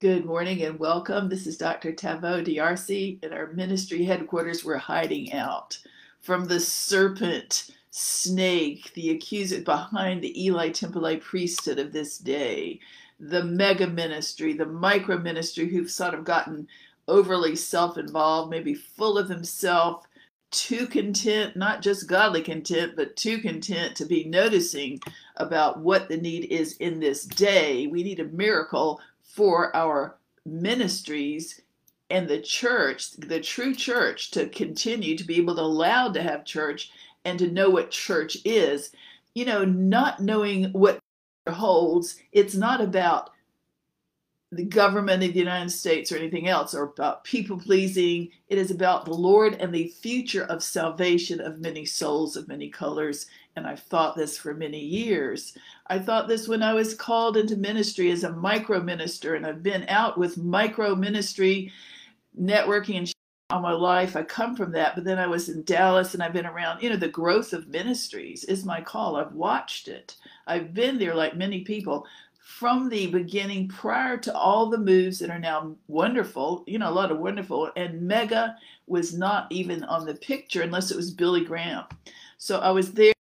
Good morning and welcome. This is Dr. Taveau D'Arcy at our ministry headquarters. We're hiding out from the serpent, snake, the accuser behind the Eli Tempelite priesthood of this day, the mega ministry, the micro ministry who've sort of gotten overly self involved, maybe full of himself, too content, not just godly content, but too content to be noticing about what the need is in this day. We need a miracle for our ministries and the church, the true church, to continue to be able to allow to have church and to know what church is. You know, not knowing what holds, it's not about the government of the United States or anything else or about people pleasing. It is about the Lord and the future of salvation of many souls of many colors and I've thought this for many years. I thought this when I was called into ministry as a micro minister, and I've been out with micro ministry networking and all my life. I come from that, but then I was in Dallas and I've been around, you know, the growth of ministries is my call. I've watched it. I've been there like many people from the beginning prior to all the moves that are now wonderful, you know, a lot of wonderful. And Mega was not even on the picture unless it was Billy Graham. So I was there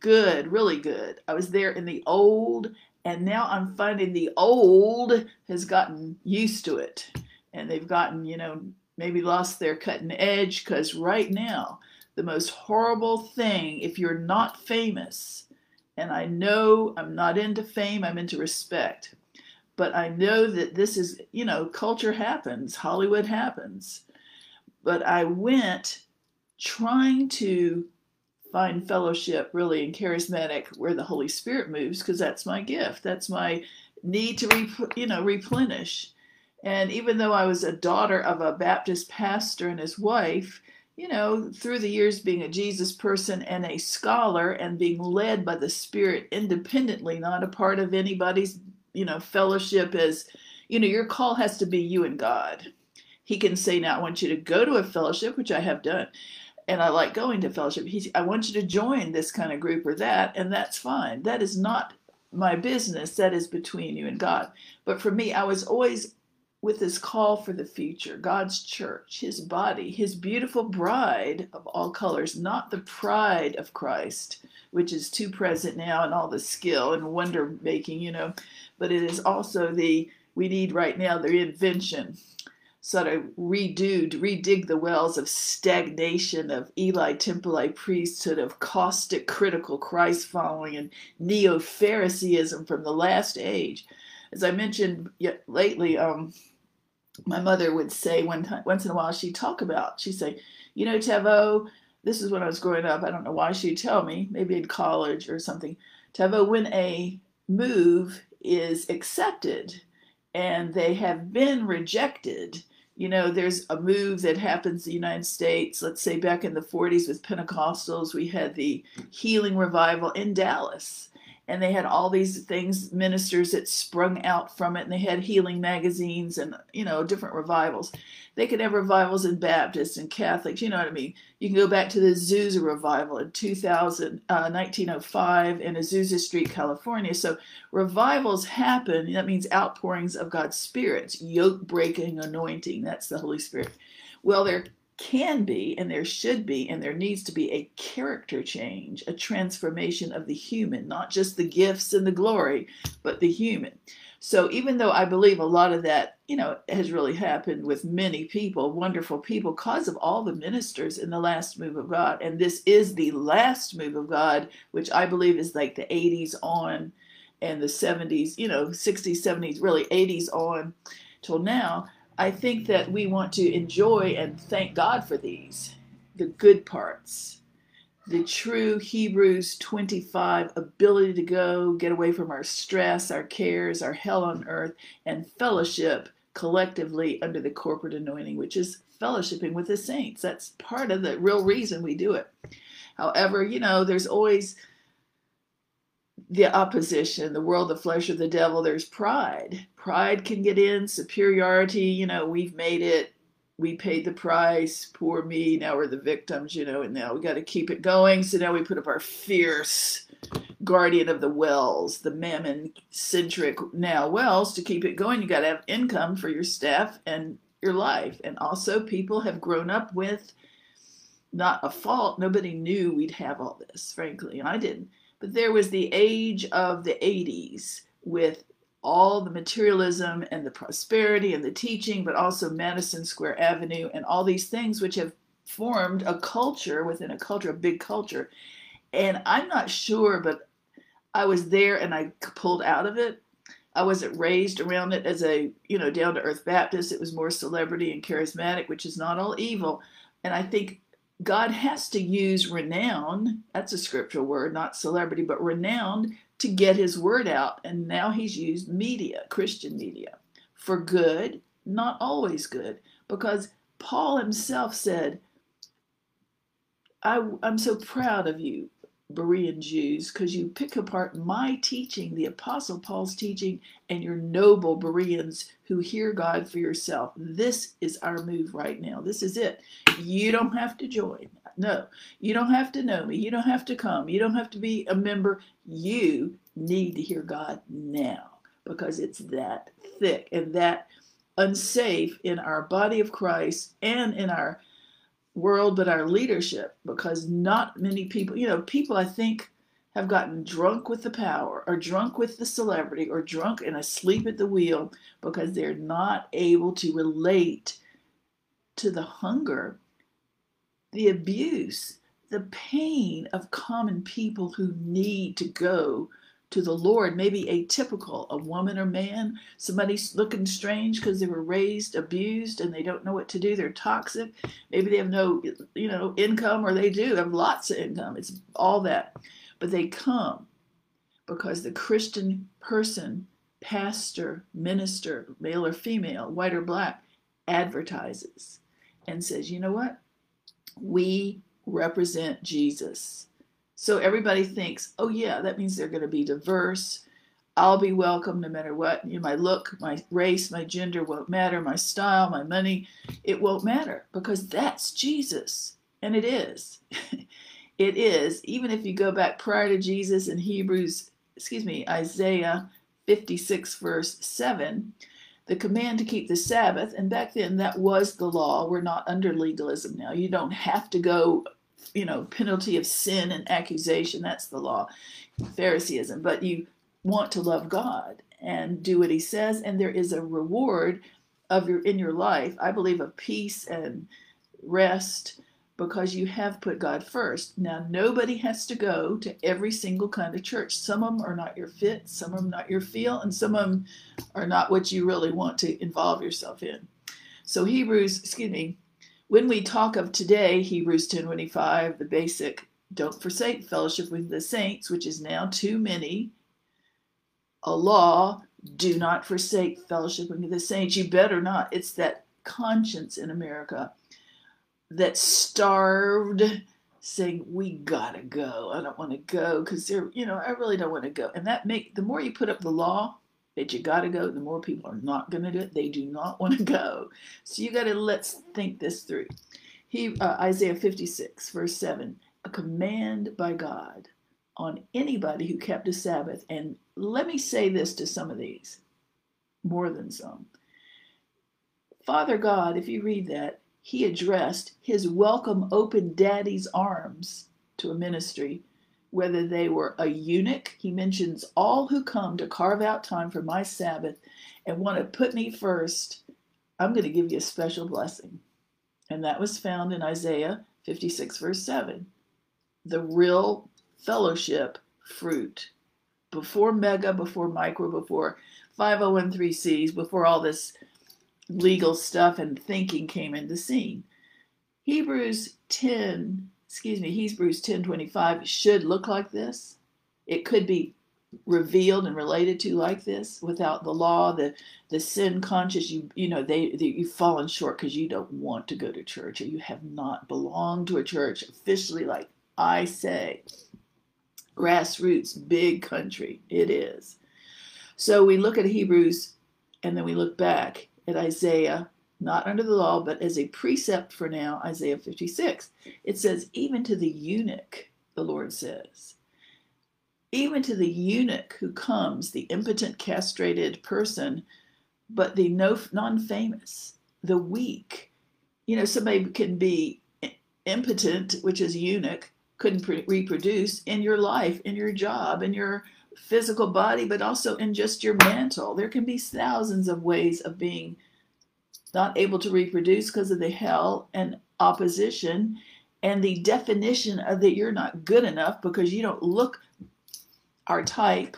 good, really good. I was there in the old, and now I'm finding the old has gotten used to it. And they've gotten, you know, maybe lost their cutting edge because right now, the most horrible thing, if you're not famous, and I know I'm not into fame, I'm into respect, but I know that this is, you know, culture happens, Hollywood happens. But I went trying to find fellowship really in charismatic where the Holy Spirit moves because that's my gift. That's my need to re, you know replenish. And even though I was a daughter of a Baptist pastor and his wife, you know, through the years being a Jesus person and a scholar and being led by the Spirit independently, not a part of anybody's, you know, fellowship as, you know, your call has to be you and God. He can say, now I want you to go to a fellowship, which I have done and I like going to fellowship. He, I want you to join this kind of group or that, and that's fine. That is not my business. That is between you and God. But for me, I was always with this call for the future God's church, his body, his beautiful bride of all colors, not the pride of Christ, which is too present now and all the skill and wonder making, you know, but it is also the, we need right now the invention sort of redo, redig the wells of stagnation of Eli Tempelite priesthood, of caustic, critical Christ following, and neo Phariseeism from the last age. As I mentioned lately, um, my mother would say one time, once in a while, she'd talk about, she'd say, You know, Taveau, this is when I was growing up. I don't know why she'd tell me, maybe in college or something. Taveau, when a move is accepted and they have been rejected, you know, there's a move that happens in the United States. Let's say back in the 40s with Pentecostals, we had the healing revival in Dallas and they had all these things ministers that sprung out from it and they had healing magazines and you know different revivals. They could have revivals in baptists and catholics you know what i mean? You can go back to the azusa revival in 2000 uh, 1905 in azusa street california. So revivals happen that means outpourings of god's spirit yoke breaking anointing that's the holy spirit. Well there can be and there should be and there needs to be a character change, a transformation of the human, not just the gifts and the glory, but the human. So even though I believe a lot of that, you know, has really happened with many people, wonderful people, because of all the ministers in the last move of God, and this is the last move of God, which I believe is like the 80s on and the 70s, you know, 60s, 70s, really 80s on till now I think that we want to enjoy and thank God for these, the good parts, the true Hebrews 25 ability to go, get away from our stress, our cares, our hell on earth, and fellowship collectively under the corporate anointing, which is fellowshipping with the saints. That's part of the real reason we do it. However, you know, there's always the opposition, the world, the flesh of the devil, there's pride. Pride can get in, superiority, you know, we've made it, we paid the price, poor me, now we're the victims, you know, and now we got to keep it going. So now we put up our fierce guardian of the wells, the mammon centric now wells. To keep it going, you got to have income for your staff and your life. And also, people have grown up with not a fault. Nobody knew we'd have all this, frankly. I didn't. But there was the age of the 80s with all the materialism and the prosperity and the teaching, but also Madison Square Avenue and all these things which have formed a culture within a culture, a big culture. And I'm not sure, but I was there and I pulled out of it. I wasn't raised around it as a, you know, down to earth Baptist. It was more celebrity and charismatic, which is not all evil. And I think God has to use renown, that's a scriptural word, not celebrity, but renown to get his word out. And now he's used media, Christian media, for good, not always good, because Paul himself said, I, am so proud of you, Berean Jews, because you pick apart my teaching, the Apostle Paul's teaching, and your noble Bereans who hear God for yourself. This is our move right now. This is it. You don't have to join. No, you don't have to know me. You don't have to come. You don't have to be a member. You need to hear God now because it's that thick and that unsafe in our body of Christ and in our world, but our leadership, because not many people, you know, people I think have gotten drunk with the power or drunk with the celebrity or drunk and asleep at the wheel because they're not able to relate to the hunger, the abuse, the pain of common people who need to go to the Lord, maybe atypical, a woman or man, somebody's looking strange because they were raised abused and they don't know what to do. They're toxic. Maybe they have no, you know, income or they do have lots of income. It's all that. But they come because the Christian person, pastor, minister, male or female, white or black, advertises and says, you know what? We represent Jesus so everybody thinks, oh, yeah, that means they're going to be diverse. I'll be welcome no matter what. You know, my look, my race, my gender won't matter. My style, my money, it won't matter because that's Jesus. And it is. it is. Even if you go back prior to Jesus in Hebrews, excuse me, Isaiah 56, verse 7, the command to keep the Sabbath, and back then that was the law. We're not under legalism now. You don't have to go you know, penalty of sin and accusation. That's the law, Phariseeism. But you want to love God and do what He says, and there is a reward of your in your life. I believe of peace and rest because you have put God first. Now, nobody has to go to every single kind of church. Some of them are not your fit, some of them not your feel, and some of them are not what you really want to involve yourself in. So Hebrews, excuse me, when we talk of today, Hebrews 10:25, the basic don't forsake fellowship with the saints, which is now too many. A law, do not forsake fellowship with the saints. You better not. It's that conscience in America that starved saying we gotta go i don't want to go because they're you know i really don't want to go and that make the more you put up the law that you got to go, the more people are not going to do it. They do not want to go. So you got to let's think this through. He uh, Isaiah 56 verse 7, a command by God on anybody who kept a Sabbath. And let me say this to some of these, more than some. Father God, if you read that, he addressed his welcome open daddy's arms to a ministry whether they were a eunuch. He mentions all who come to carve out time for my Sabbath and want to put me first. I'm going to give you a special blessing. And that was found in Isaiah 56, verse 7. The real fellowship fruit. Before mega, before micro, before 5013Cs, before all this legal stuff and thinking came into scene. Hebrews 10 excuse me, Hebrews 10:25 should look like this. It could be revealed and related to like this without the law the the sin conscious you you know they, they you've fallen short because you don't want to go to church or you have not belonged to a church officially like i say grassroots big country it is so we look at hebrews and then we look back at isaiah not under the law, but as a precept for now, Isaiah 56. It says, even to the eunuch, the Lord says, even to the eunuch who comes, the impotent, castrated person, but the no, non famous, the weak. You know, somebody can be impotent, which is eunuch, couldn't pre- reproduce in your life, in your job, in your physical body, but also in just your mental. There can be thousands of ways of being not able to reproduce because of the hell and opposition and the definition of that you're not good enough because you don't look our type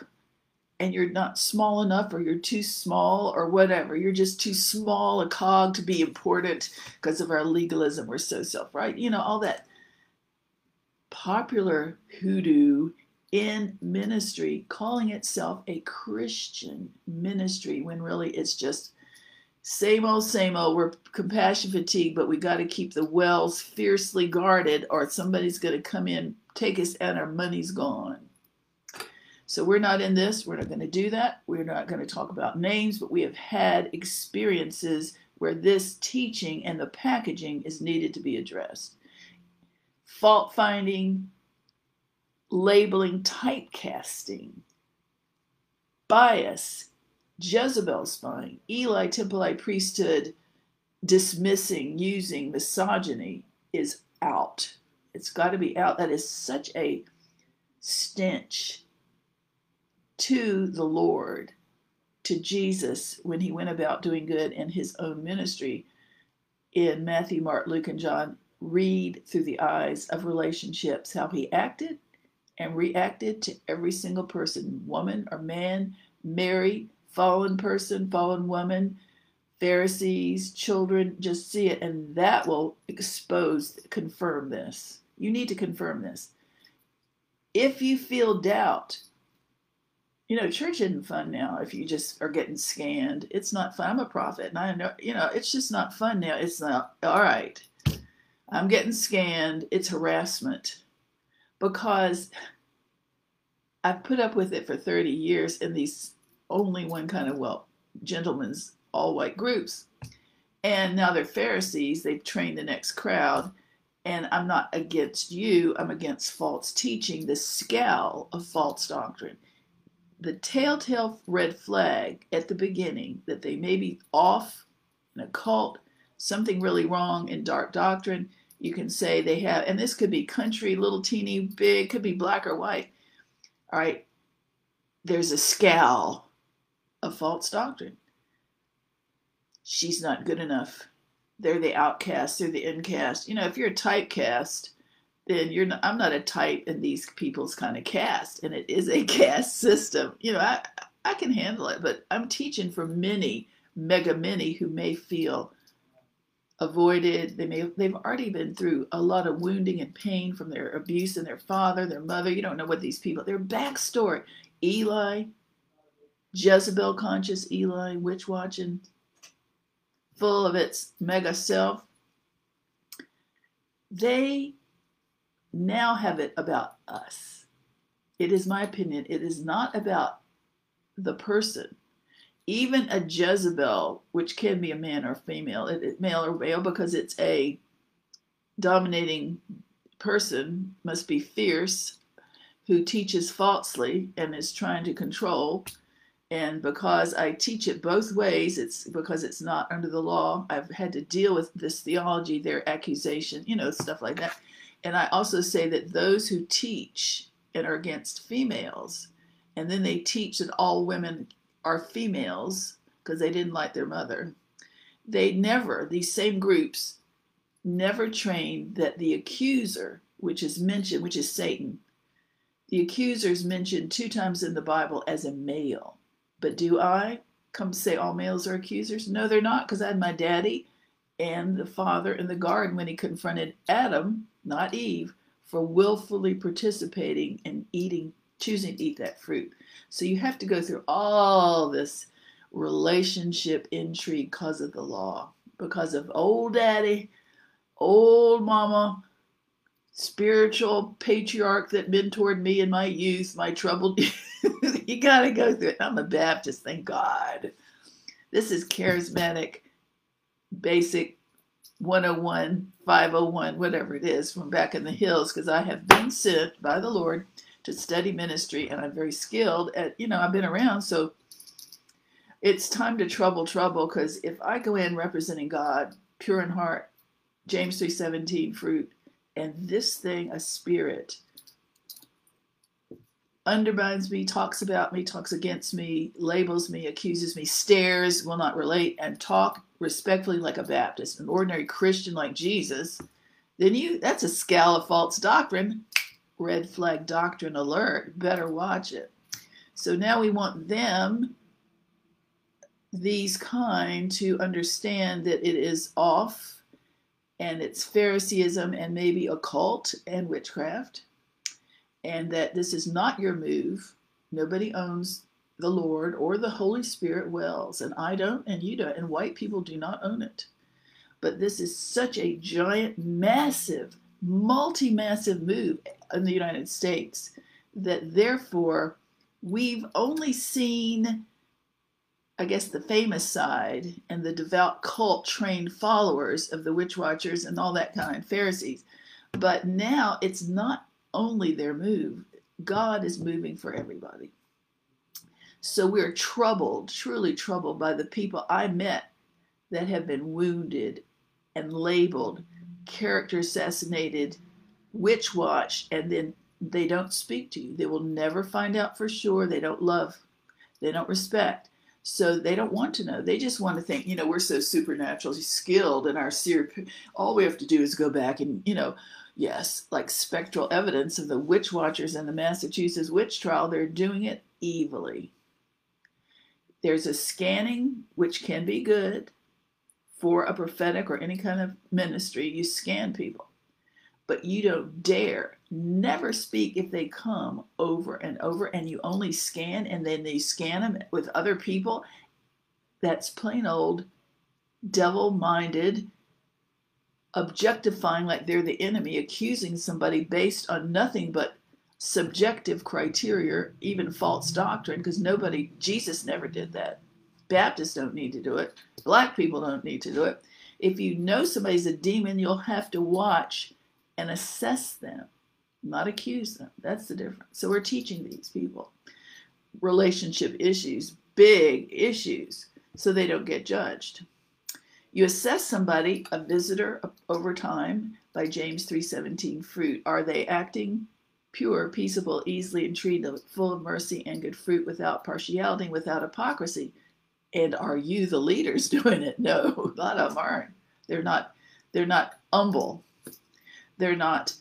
and you're not small enough or you're too small or whatever. You're just too small a cog to be important because of our legalism we're so self right? You know all that popular hoodoo in ministry calling itself a christian ministry when really it's just same old same old we're compassion fatigue but we got to keep the wells fiercely guarded or somebody's going to come in take us and our money's gone so we're not in this. We're not going to do that. We're not going to talk about names, but we have had experiences where this teaching and the packaging is needed to be addressed. Fault finding, labeling, typecasting, bias, Jezebel spying, Eli Templeite priesthood dismissing, using misogyny is out. It's got to be out. That is such a stench to the Lord, to Jesus, when he went about doing good in his own ministry in Matthew, Mark, Luke, and John, read through the eyes of relationships how he acted and reacted to every single person, woman or man, married, fallen person, fallen woman, Pharisees, children, just see it, and that will expose, confirm this. You need to confirm this. If you feel doubt, you know, church isn't fun now if you just are getting scanned. It's not fun. I'm a prophet and I know, you know, it's just not fun now. It's not, all right, I'm getting scanned. It's harassment because I've put up with it for 30 years in these only one kind of, well, gentlemen's all white groups. And now they're Pharisees. They've trained the next crowd. And I'm not against you, I'm against false teaching, the scowl of false doctrine the telltale red flag at the beginning that they may be off in a cult, something really wrong in dark doctrine. You can say they have, and this could be country, little teeny, big, could be black or white. All right, there's a scowl of false doctrine. She's not good enough. They're the outcast, they're the incast. You know, if you're a typecast, then you're not, I'm not a type in these people's kind of cast, and it is a caste system. You know, I I can handle it, but I'm teaching for many mega many who may feel avoided. They may they've already been through a lot of wounding and pain from their abuse and their father, their mother. You don't know what these people their backstory. Eli, Jezebel conscious Eli, witch watching, full of its mega self. They now have it about us. It is my opinion, it is not about the person. Even a Jezebel, which can be a man or female, it, male or male, because it's a dominating person, must be fierce, who teaches falsely and is trying to control. And because I teach it both ways, it's because it's not under the law. I've had to deal with this theology, their accusation, you know, stuff like that. And I also say that those who teach and are against females, and then they teach that all women are females because they didn't like their mother, they never, these same groups, never train that the accuser, which is mentioned, which is Satan, the accuser is mentioned two times in the Bible as a male. But do I come say all males are accusers? No, they're not, because I had my daddy and the father in the garden when he confronted Adam not Eve, for willfully participating in eating, choosing to eat that fruit. So you have to go through all this relationship intrigue because of the law, because of old daddy, old mama, spiritual patriarch that mentored me in my youth, my troubled you got to go through it. I'm a Baptist, thank God. This is charismatic, basic 101, 501, whatever it is from back in the hills, because I have been sent by the Lord to study ministry, and I'm very skilled at, you know, I've been around, so it's time to trouble trouble because if I go in representing God, pure in heart, James 3:17 fruit, and this thing a spirit undermines me, talks about me, talks against me, labels me, accuses me, stares, will not relate, and talk respectfully like a Baptist, an ordinary Christian like Jesus, then you that's a scale of false doctrine. Red flag doctrine alert. Better watch it. So now we want them these kind to understand that it is off and it's Phariseeism and maybe occult and witchcraft, and that this is not your move. Nobody owns the Lord or the Holy Spirit wells, and I don't, and you don't, and white people do not own it. But this is such a giant, massive, multi massive move in the United States that therefore we've only seen I guess, the famous side and the devout cult trained followers of the witch watchers and all that kind of Pharisees. But now it's not only their move, God is moving for everybody. So we're troubled, truly troubled by the people I met that have been wounded and labeled, character assassinated, witch watch, and then they don't speak to you. They will never find out for sure. They don't love, they don't respect. So they don't want to know. They just want to think, you know, we're so supernaturally skilled in our seer. All we have to do is go back and, you know, yes, like spectral evidence of the witch watchers and the Massachusetts witch trial, they're doing it evilly. There's a scanning, which can be good for a prophetic or any kind of ministry. You scan people but you don't dare never speak if they come over and over and you only scan and then they scan them with other people that's plain old devil minded objectifying like they're the enemy accusing somebody based on nothing but subjective criteria even false doctrine because nobody jesus never did that. Baptists don't need to do it. Black people don't need to do it. If you know somebody's a demon you'll have to watch and assess them, not accuse them. That's the difference. So we're teaching these people relationship issues, big issues, so they don't get judged. You assess somebody, a visitor over time by James 3:17 fruit. Are they acting pure, peaceable, easily entreated, full of mercy and good fruit without partiality, without hypocrisy? And are you the leaders doing it? No, a lot of them aren't. They're not they're not humble they're not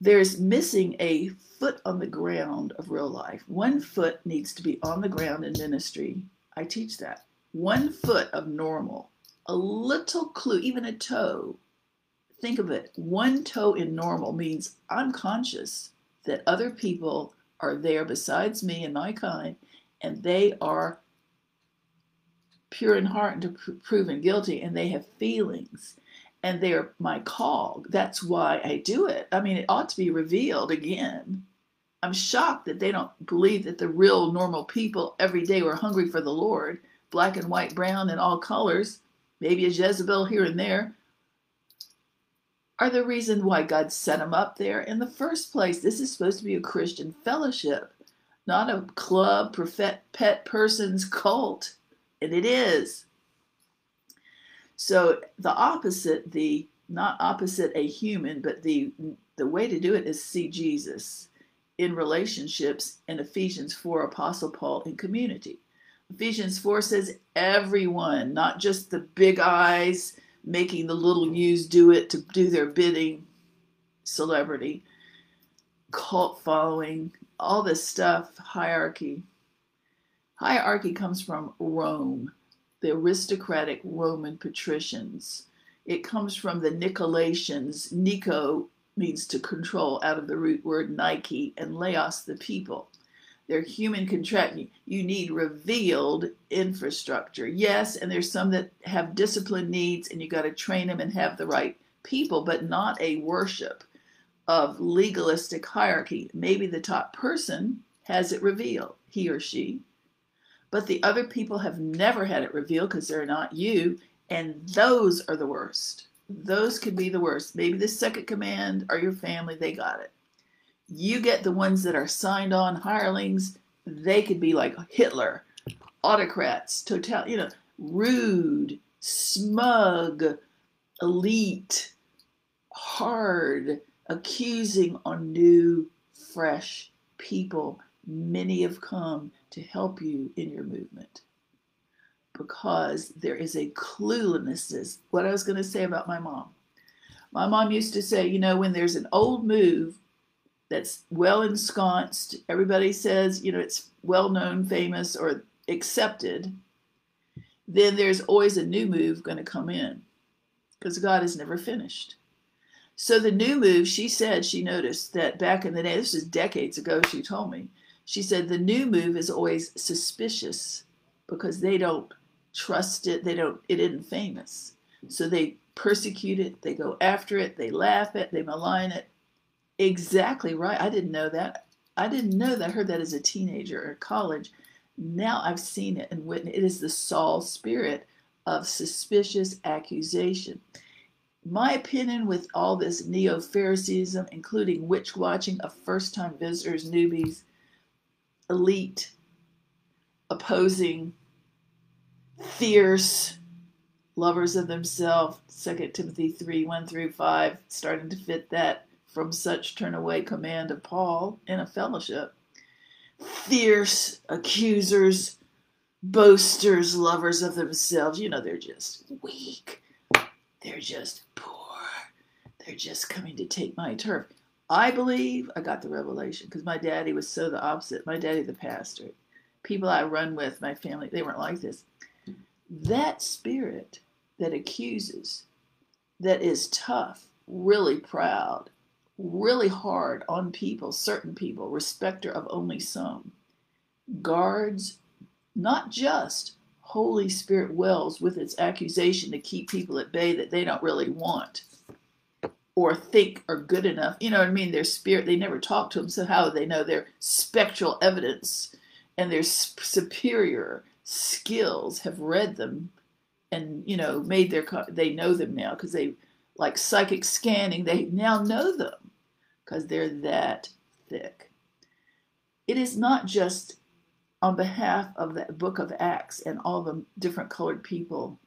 there's missing a foot on the ground of real life. One foot needs to be on the ground in ministry. I teach that. One foot of normal, a little clue, even a toe. Think of it. One toe in normal means I'm conscious that other people are there besides me and my kind, and they are pure in heart and proven guilty, and they have feelings and they're my cog. That's why I do it. I mean, it ought to be revealed again. I'm shocked that they don't believe that the real normal people every day were hungry for the Lord, black and white, brown, and all colors, maybe a Jezebel here and there, are the reason why God set them up there in the first place. This is supposed to be a Christian fellowship, not a club, pet person's cult. And it is. So the opposite, the not opposite a human, but the the way to do it is see Jesus in relationships in Ephesians 4, Apostle Paul in community. Ephesians 4 says everyone, not just the big eyes making the little U's do it to do their bidding, celebrity, cult following, all this stuff, hierarchy. Hierarchy comes from Rome the aristocratic Roman patricians. It comes from the Nicolaitans. Nico means to control out of the root word Nike, and Laos, the people. They're human contracting. You need revealed infrastructure. Yes, and there's some that have discipline needs, and you got to train them and have the right people, but not a worship of legalistic hierarchy. Maybe the top person has it revealed, he or she, but the other people have never had it revealed because they're not you, and those are the worst. Those could be the worst. Maybe the second command or your family, they got it. You get the ones that are signed on hirelings, they could be like Hitler, autocrats, total, you know, rude, smug, elite, hard, accusing on new, fresh people. Many have come to help you in your movement because there is a cluelessness. What I was going to say about my mom. My mom used to say, you know, when there's an old move that's well ensconced, everybody says, you know, it's well known, famous, or accepted, then there's always a new move going to come in because God is never finished. So the new move, she said, she noticed that back in the day, this is decades ago, she told me, she said the new move is always suspicious because they don't trust it, they don't, it isn't famous. So they persecute it, they go after it, they laugh at, they malign it. Exactly right. I didn't know that. I didn't know that. I heard that as a teenager or college. Now I've seen it and witnessed it is the Saul spirit of suspicious accusation. My opinion with all this neo Phariseeism, including witch watching of first time visitors, newbies, elite, opposing, fierce, lovers of themselves, 2 Timothy 3 1 through 5, starting to fit that from such turn away command of Paul in a fellowship. Fierce accusers, boasters, lovers of themselves. You know, they're just weak. They're just poor. They're just coming to take my turf. I believe I got the revelation because my daddy was so the opposite. My daddy, the pastor. People I run with, my family, they weren't like this. That spirit that accuses, that is tough, really proud, really hard on people, certain people, respecter of only some, guards not just Holy Spirit wells with its accusation to keep people at bay that they don't really want or think are good enough. You know what I mean? Their spirit, they never talk to them, so how they know their spectral evidence and their superior skills have read them and, you know, made their, they know them now because they, like psychic scanning, they now know them because they're that thick. It is not just on behalf of the book of Acts and all the different colored people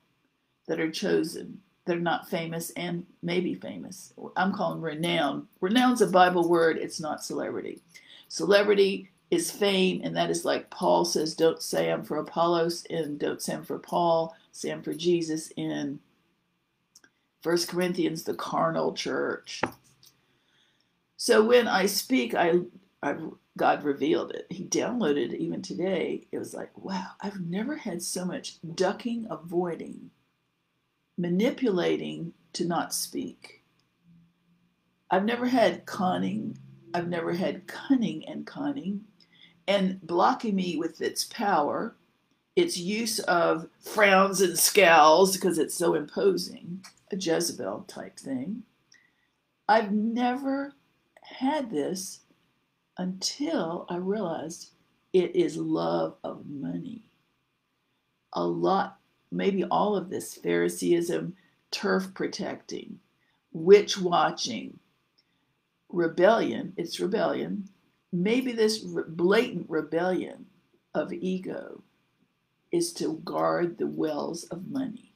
that are chosen. They're not famous and maybe famous. I'm calling renown. Renown's a Bible word, it's not celebrity. Celebrity is fame, and that is like Paul says, don't say I'm for Apollos and don't say I'm for Paul, say I'm for Jesus in First Corinthians, the carnal church. So when I speak, I, I God revealed it. He downloaded it even today. It was like, wow, I've never had so much ducking, avoiding, manipulating to not speak. I've never had conning. I've never had cunning and conning and blocking me with its power, its use of frowns and scowls because it's so imposing, a Jezebel type thing. I've never had this until I realized it is love of money. A lot, maybe all of this Phariseeism, turf protecting, witch watching, rebellion, it's rebellion. Maybe this blatant rebellion of ego is to guard the wells of money.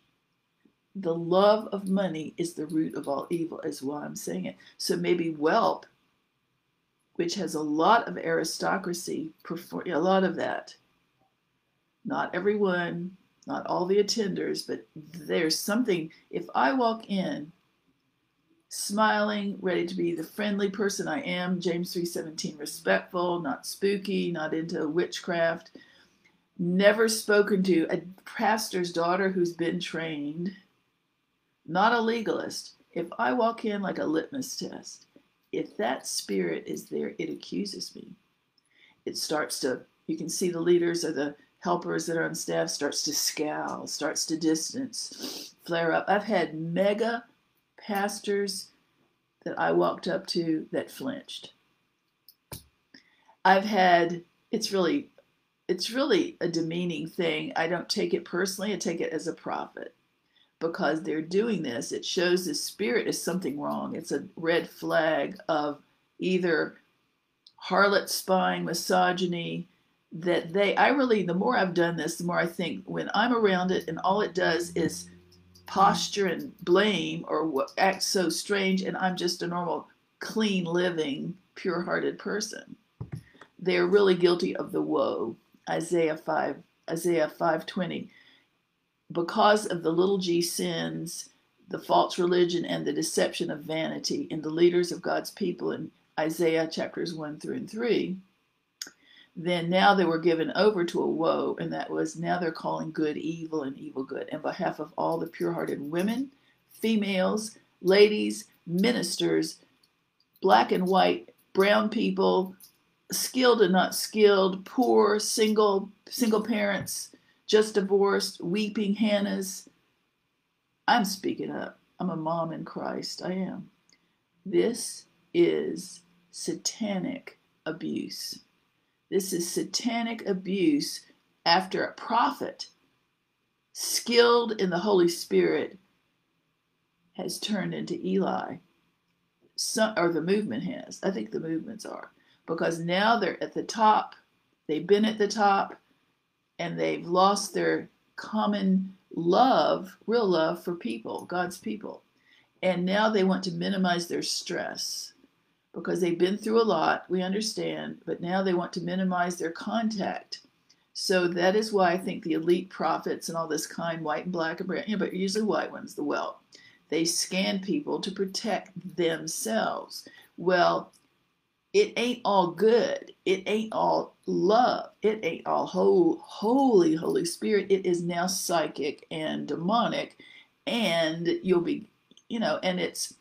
The love of money is the root of all evil, is why I'm saying it. So maybe whelp, which has a lot of aristocracy, a lot of that. Not everyone, not all the attenders, but there's something. If I walk in smiling, ready to be the friendly person I am, James 3:17, respectful, not spooky, not into witchcraft, never spoken to a pastor's daughter who's been trained, not a legalist. If I walk in like a litmus test, if that spirit is there, it accuses me. It starts to, you can see the leaders or the helpers that are on staff starts to scowl, starts to distance, flare up. I've had mega pastors that I walked up to that flinched. I've had, it's really, it's really a demeaning thing. I don't take it personally, I take it as a prophet because they're doing this, it shows the spirit is something wrong. It's a red flag of either harlot spying, misogyny, that they, I really, the more I've done this, the more I think when I'm around it and all it does is posture and blame or act so strange, and I'm just a normal, clean living, pure hearted person. They're really guilty of the woe. Isaiah 5, Isaiah 520. Because of the little g sins, the false religion, and the deception of vanity in the leaders of God's people in Isaiah chapters 1 through and 3, then now they were given over to a woe, and that was now they're calling good evil and evil good. And behalf of all the pure hearted women, females, ladies, ministers, black and white, brown people, skilled and not skilled, poor, single, single parents, just divorced, weeping Hannahs. I'm speaking up. I'm a mom in Christ. I am. This is satanic abuse. This is satanic abuse after a prophet skilled in the Holy Spirit has turned into Eli. Some, or the movement has. I think the movements are. Because now they're at the top. They've been at the top and they've lost their common love, real love for people, God's people. And now they want to minimize their stress because they've been through a lot, we understand, but now they want to minimize their contact. So that is why I think the elite prophets and all this kind, white and black and brown, you know, but usually white ones, the well, they scan people to protect themselves. Well, it ain't all good. It ain't all love. It ain't all whole, holy, Holy Spirit. It is now psychic and demonic. And you'll be, you know, and it's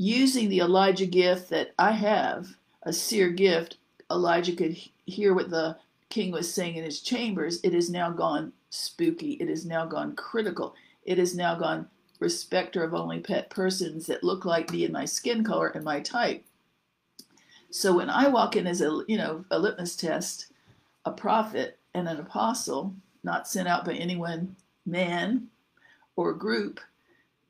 using the Elijah gift that I have, a seer gift, Elijah could hear what the king was saying in his chambers. It has now gone spooky. It has now gone critical. It has now gone respecter of only pet persons that look like me in my skin color and my type. So when I walk in as a you know a litmus test, a prophet and an apostle, not sent out by anyone, man or group,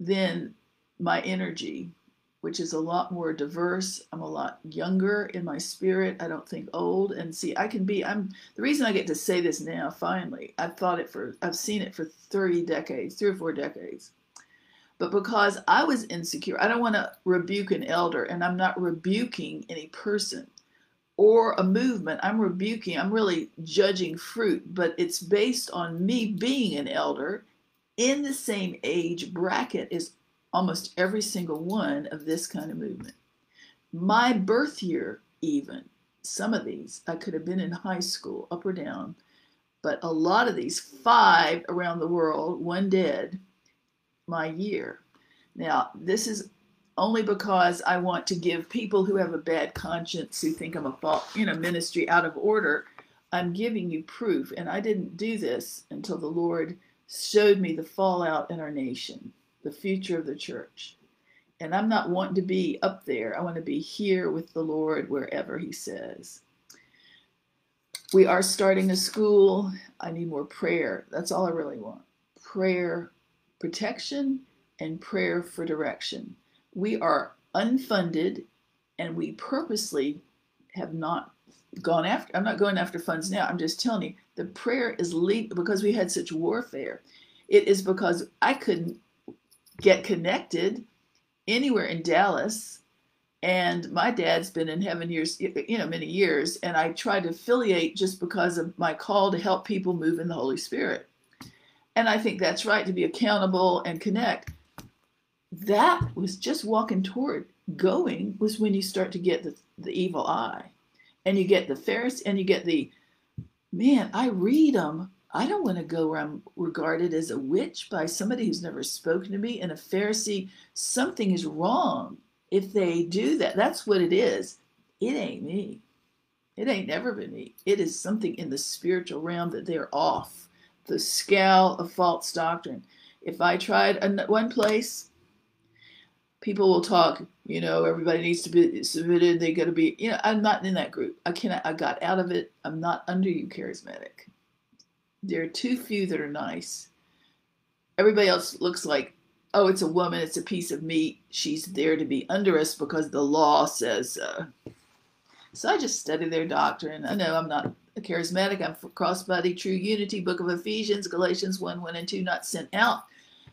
then my energy which is a lot more diverse. I'm a lot younger in my spirit. I don't think old. And see, I can be, I'm, the reason I get to say this now, finally, I've thought it for, I've seen it for 30 decades, three or four decades. But because I was insecure, I don't want to rebuke an elder, and I'm not rebuking any person or a movement. I'm rebuking, I'm really judging fruit, but it's based on me being an elder in the same age bracket as almost every single one of this kind of movement. My birth year, even, some of these, I could have been in high school, up or down, but a lot of these, five around the world, one dead, my year. Now, this is only because I want to give people who have a bad conscience, who think I'm a fault, you know, ministry out of order, I'm giving you proof. And I didn't do this until the Lord showed me the fallout in our nation the future of the church. And I'm not wanting to be up there. I want to be here with the Lord wherever He says. We are starting a school. I need more prayer. That's all I really want prayer, protection, and prayer for direction. We are unfunded and we purposely have not gone after I'm not going after funds now. I'm just telling you the prayer is lead because we had such warfare. It is because I couldn't get connected anywhere in Dallas. And my dad's been in heaven years, you know, many years. And I tried to affiliate just because of my call to help people move in the Holy Spirit. And I think that's right to be accountable and connect. That was just walking toward going was when you start to get the, the evil eye and you get the Pharisee and you get the man, I read them I don't want to go where I'm regarded as a witch by somebody who's never spoken to me and a Pharisee. Something is wrong if they do that. That's what it is. It ain't me. It ain't never been me. It is something in the spiritual realm that they're off. The scale of false doctrine. If I tried one place, people will talk. You know, everybody needs to be submitted. They got to be. You know, I'm not in that group. I cannot. I got out of it. I'm not under you, charismatic there are too few that are nice. Everybody else looks like, oh, it's a woman, it's a piece of meat. She's there to be under us because the law says so. So I just study their doctrine. I know I'm not a charismatic. I'm crossbody, true unity, book of Ephesians, Galatians 1, 1 and 2, not sent out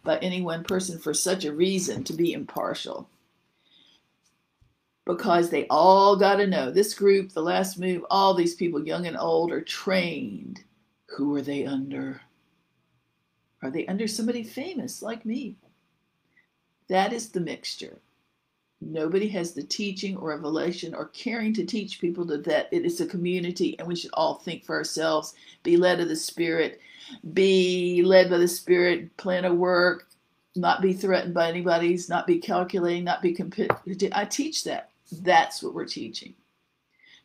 by any one person for such a reason to be impartial. Because they all got to know this group, the last move, all these people, young and old, are trained. Who are they under? Are they under somebody famous like me? That is the mixture. Nobody has the teaching or revelation or caring to teach people that it is a community and we should all think for ourselves, be led of the Spirit, be led by the Spirit, plan a work, not be threatened by anybody's, not be calculating, not be competitive. I teach that. That's what we're teaching.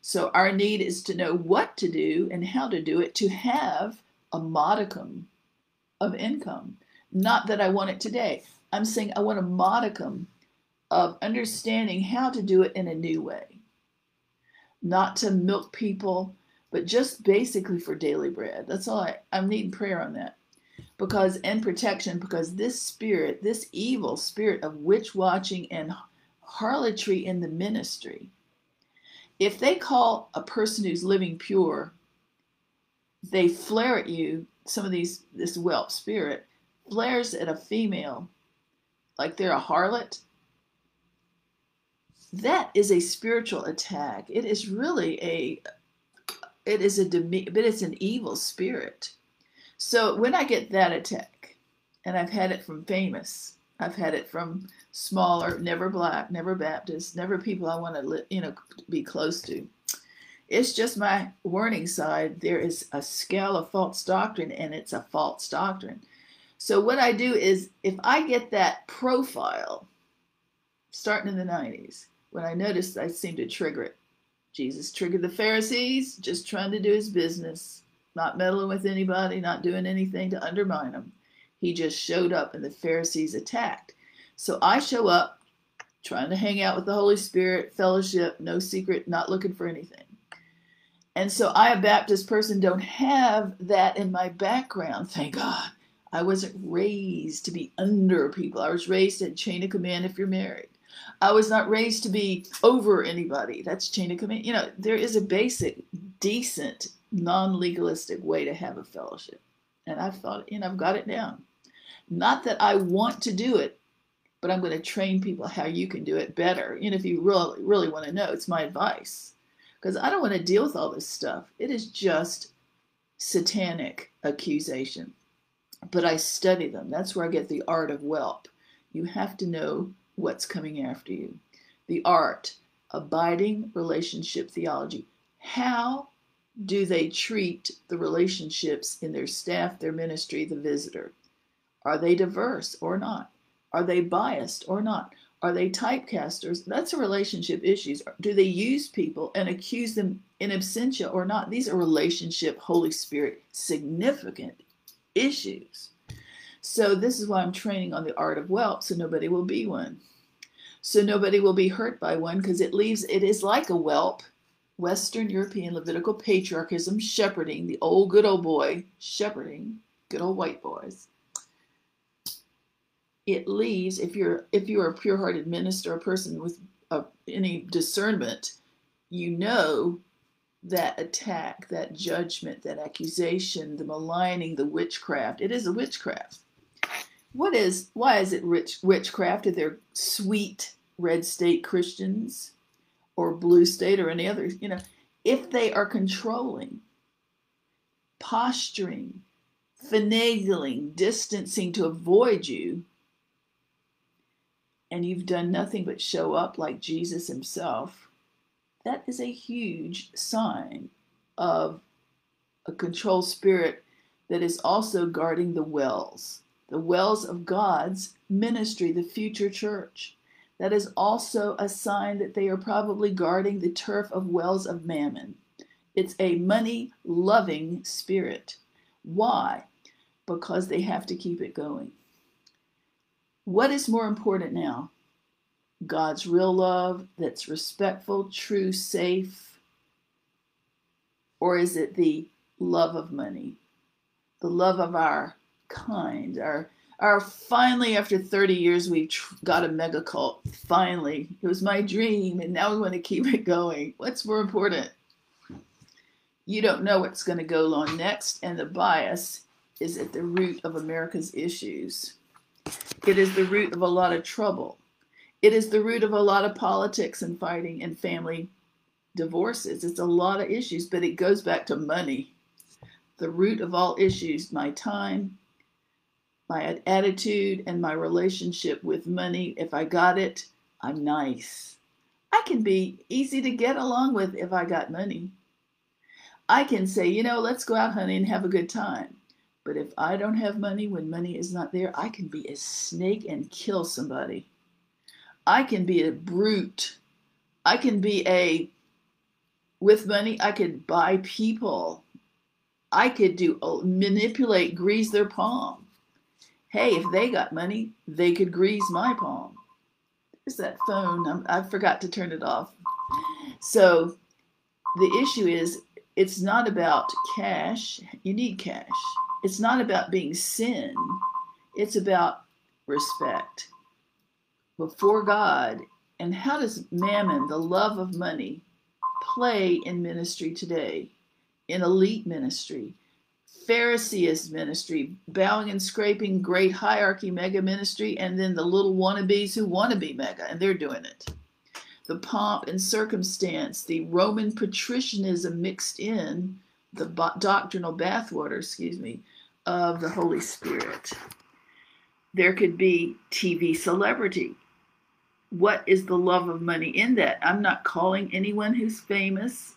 So our need is to know what to do and how to do it to have a modicum of income. Not that I want it today. I'm saying I want a modicum of understanding how to do it in a new way. Not to milk people, but just basically for daily bread. That's all I, I'm needing prayer on that. Because, and protection, because this spirit, this evil spirit of witch watching and harlotry in the ministry, if they call a person who's living pure, they flare at you, some of these, this whelp spirit flares at a female like they're a harlot, that is a spiritual attack. It is really a it is a but it's an evil spirit. So when I get that attack, and I've had it from famous, I've had it from smaller, never black, never Baptist, never people I want to you know be close to. It's just my warning side. There is a scale of false doctrine, and it's a false doctrine. So what I do is if I get that profile starting in the 90s, when I noticed I seemed to trigger it. Jesus triggered the Pharisees, just trying to do his business, not meddling with anybody, not doing anything to undermine them. He just showed up and the Pharisees attacked. So I show up trying to hang out with the Holy Spirit, fellowship, no secret, not looking for anything. And so I, a Baptist person, don't have that in my background, thank God. I wasn't raised to be under people. I was raised at chain of command if you're married. I was not raised to be over anybody. That's chain of command. You know, there is a basic, decent, non legalistic way to have a fellowship. And I've thought, you know, I've got it down. Not that I want to do it, but I'm going to train people how you can do it better. Know, if you really, really want to know, it's my advice. Because I don't want to deal with all this stuff. It is just satanic accusation but I study them. That's where I get the art of whelp. You have to know what's coming after you. The art, abiding relationship theology. How do they treat the relationships in their staff, their ministry, the visitor? Are they diverse or not? Are they biased or not? Are they typecasters? That's a relationship issues. Do they use people and accuse them in absentia or not? These are relationship, Holy Spirit, significant issues. So this is why I'm training on the art of whelp so nobody will be one. So nobody will be hurt by one because it leaves it is like a whelp. Western European Levitical patriarchism shepherding, the old good old boy shepherding, good old white boys. It leaves if you're if you're a pure-hearted minister, a person with a, any discernment, you know that attack, that judgment, that accusation, the maligning, the witchcraft. It is a witchcraft. What is why is it rich witchcraft? Are there sweet red state Christians or blue state or any other, you know, if they are controlling, posturing, finagling, distancing to avoid you, and you've done nothing but show up like Jesus himself, that is a huge sign of a controlled spirit that is also guarding the wells, the wells of God's ministry, the future church. That is also a sign that they are probably guarding the turf of wells of mammon. It's a money loving spirit. Why? Because they have to keep it going. What is more important now? God's real love that's respectful, true, safe? Or is it the love of money, the love of our kind, our, Our finally, after 30 years, we've got a mega cult. Finally, it was my dream, and now we want to keep it going. What's more important? You don't know what's going to go on next, and the bias is at the root of America's issues. It is the root of a lot of trouble. It is the root of a lot of politics and fighting and family divorces. It's a lot of issues, but it goes back to money. The root of all issues, my time, my attitude, and my relationship with money. If I got it, I'm nice. I can be easy to get along with if I got money. I can say, you know, let's go out, honey, and have a good time. But if I don't have money when money is not there, I can be a snake and kill somebody. I can be a brute. I can be a, with money, I could buy people. I could do, uh, manipulate, grease their palm. Hey, if they got money, they could grease my palm. There's that phone. I'm, I forgot to turn it off. So the issue is, it's not about cash. You need cash. It's not about being sin. It's about respect before God. And how does mammon, the love of money, play in ministry today, in elite ministry, Phariseeist ministry, bowing and scraping, great hierarchy mega ministry, and then the little wannabes who want to be mega, and they're doing it. The pomp and circumstance, the Roman patricianism mixed in, the doctrinal bathwater, excuse me, of the Holy Spirit. There could be TV celebrity, what is the love of money in that? I'm not calling anyone who's famous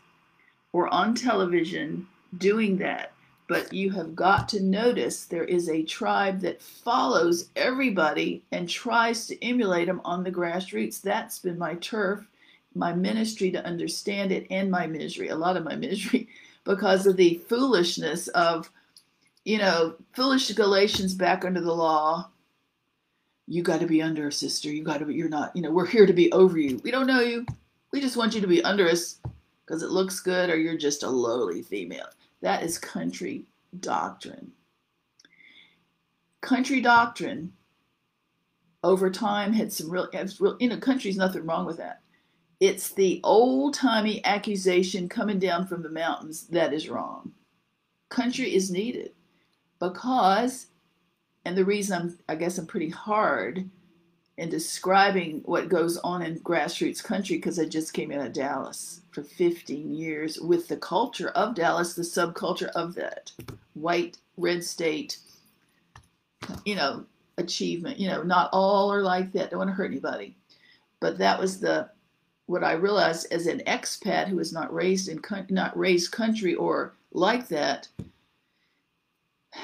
or on television doing that, but you have got to notice there is a tribe that follows everybody and tries to emulate them on the grassroots. That's been my turf, my ministry to understand it, and my misery, a lot of my misery, because of the foolishness of, you know, foolish Galatians back under the law you got to be under us, sister. You got to be, you're not, you know, we're here to be over you. We don't know you. We just want you to be under us because it looks good or you're just a lowly female. That is country doctrine. Country doctrine over time had some real, real you know, country's nothing wrong with that. It's the old timey accusation coming down from the mountains that is wrong. Country is needed because and the reason I'm, I guess I'm pretty hard in describing what goes on in grassroots country because I just came out of Dallas for 15 years with the culture of Dallas, the subculture of that white, red state, you know, achievement. You know, not all are like that. Don't want to hurt anybody. But that was the what I realized as an expat who was not raised in not raised country or like that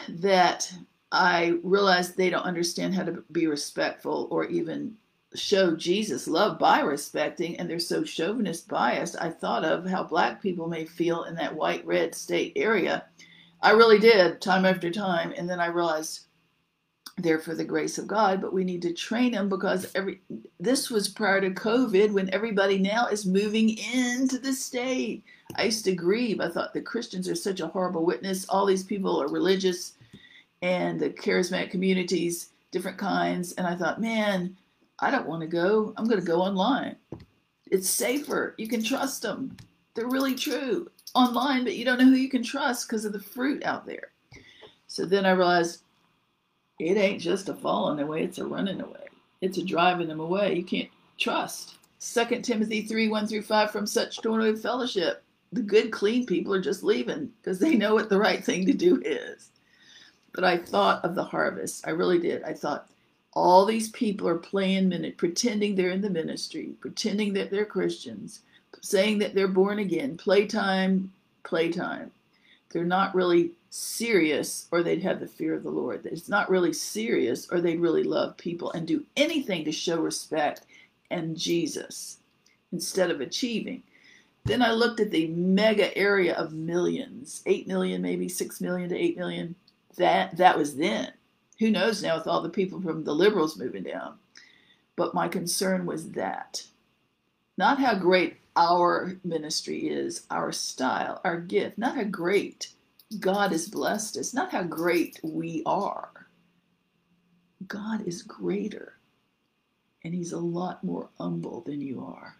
that I realize they don't understand how to be respectful or even show Jesus love by respecting, and they're so chauvinist biased. I thought of how black people may feel in that white red state area. I really did, time after time, and then I realized they're for the grace of God, but we need to train them because every this was prior to COVID when everybody now is moving into the state. I used to grieve. I thought the Christians are such a horrible witness. All these people are religious and the charismatic communities, different kinds. And I thought, man, I don't want to go. I'm going to go online. It's safer. You can trust them. They're really true online, but you don't know who you can trust because of the fruit out there. So then I realized it ain't just a falling away, it's a running away. It's a driving them away. You can't trust. 2 Timothy 3 1 through 5 from such joy fellowship. The good, clean people are just leaving because they know what the right thing to do is. But I thought of the harvest. I really did. I thought all these people are playing minute, pretending they're in the ministry, pretending that they're Christians, saying that they're born again. Playtime, playtime. They're not really serious, or they'd have the fear of the Lord. It's not really serious, or they'd really love people and do anything to show respect and Jesus instead of achieving. Then I looked at the mega area of millions, 8 million, maybe 6 million to 8 million that that was then. Who knows now with all the people from the liberals moving down. But my concern was that. Not how great our ministry is, our style, our gift, not how great God has blessed us, not how great we are, God is greater and he's a lot more humble than you are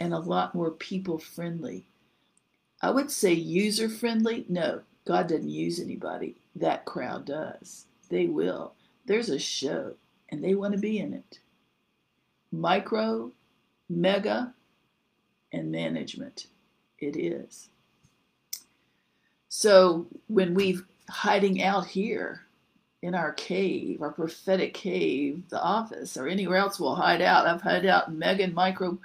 and a lot more people friendly. I would say user friendly. No, God doesn't use anybody. That crowd does. They will. There's a show and they want to be in it. Micro, mega, and management. It is. So when we've hiding out here in our cave, our prophetic cave, the office, or anywhere else we'll hide out. I've hid out in mega and micro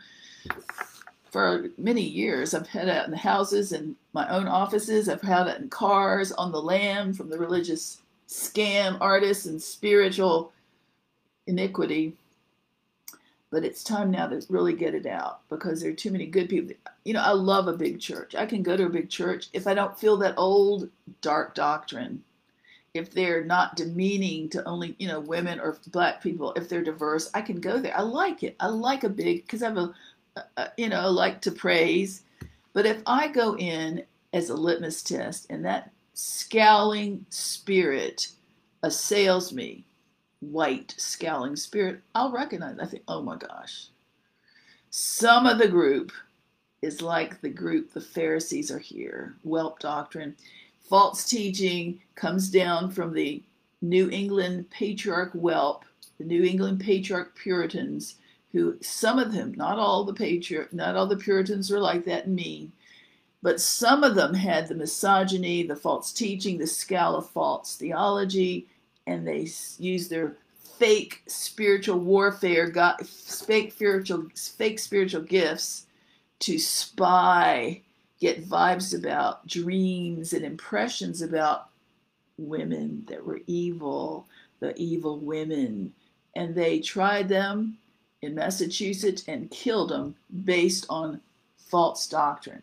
for many years. I've hid out in the houses and my own offices. I've hid out in cars, on the land from the religious scam artists and spiritual iniquity. But it's time now to really get it out because there are too many good people. You know, I love a big church. I can go to a big church if I don't feel that old dark doctrine. If they're not demeaning to only, you know, women or black people, if they're diverse, I can go there. I like it. I like a big, because I have a, a, you know, like to praise. But if I go in as a litmus test and that scowling spirit assails me, white scowling spirit, I'll recognize. I think, oh my gosh. Some of the group is like the group the Pharisees are here. Whelp doctrine, false teaching comes down from the New England patriarch Whelp, the New England patriarch Puritans, who some of them, not all the patriarch, not all the Puritans were like that and mean, but some of them had the misogyny, the false teaching, the scowl of false theology, and they use their fake spiritual warfare, got fake spiritual, fake spiritual gifts to spy, get vibes about dreams and impressions about women that were evil, the evil women, and they tried them in Massachusetts and killed them based on false doctrine.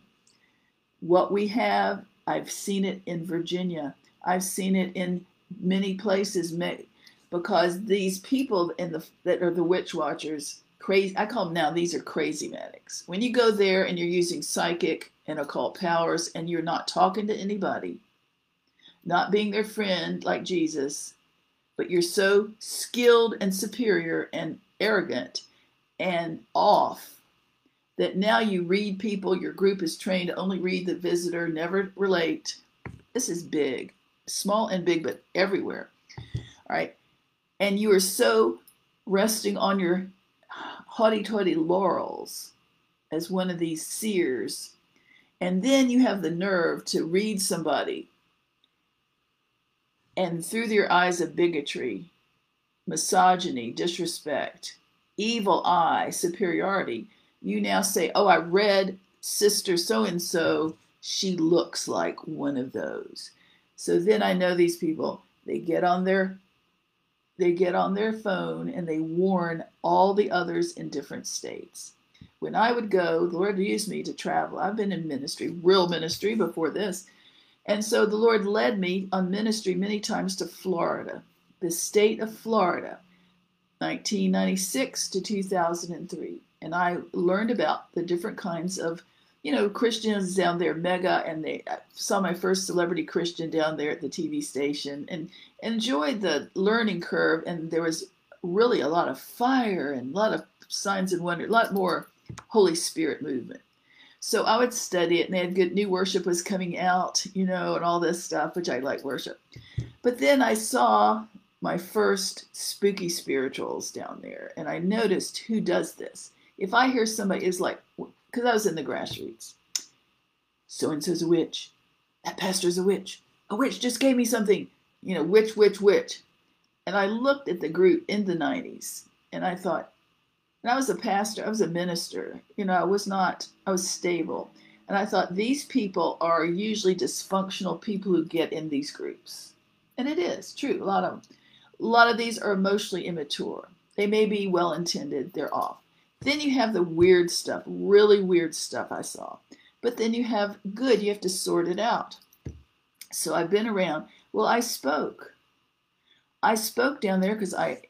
What we have, I've seen it in Virginia. I've seen it in many places may, because these people in the that are the witch watchers crazy i call them now these are crazy medics when you go there and you're using psychic and occult powers and you're not talking to anybody not being their friend like jesus but you're so skilled and superior and arrogant and off that now you read people your group is trained to only read the visitor never relate. This is big small and big, but everywhere. All right. And you are so resting on your haughty taughty laurels as one of these seers. And then you have the nerve to read somebody and through their eyes of bigotry, misogyny, disrespect, evil eye, superiority, you now say, Oh, I read Sister so and so. She looks like one of those. So then I know these people, they get on their they get on their phone and they warn all the others in different states. When I would go, the Lord used me to travel. I've been in ministry, real ministry before this. And so the Lord led me on ministry many times to Florida, the state of Florida, 1996 to 2003. And I learned about the different kinds of you know, Christians down there, mega, and they saw my first celebrity Christian down there at the TV station and enjoyed the learning curve. And there was really a lot of fire and a lot of signs and wonder, a lot more Holy Spirit movement. So I would study it, and they had good new worship was coming out, you know, and all this stuff, which I like worship. But then I saw my first spooky spirituals down there, and I noticed who does this. If I hear somebody is like, because I was in the grassroots. So and so's a witch. That pastor's a witch. A witch just gave me something. You know, witch, witch, witch. And I looked at the group in the 90s and I thought, and I was a pastor, I was a minister. You know, I was not, I was stable. And I thought, these people are usually dysfunctional people who get in these groups. And it is true. A lot of them. A lot of these are emotionally immature. They may be well intended, they're off. Then you have the weird stuff, really weird stuff I saw. But then you have good, you have to sort it out. So I've been around. Well, I spoke. I spoke down there because I,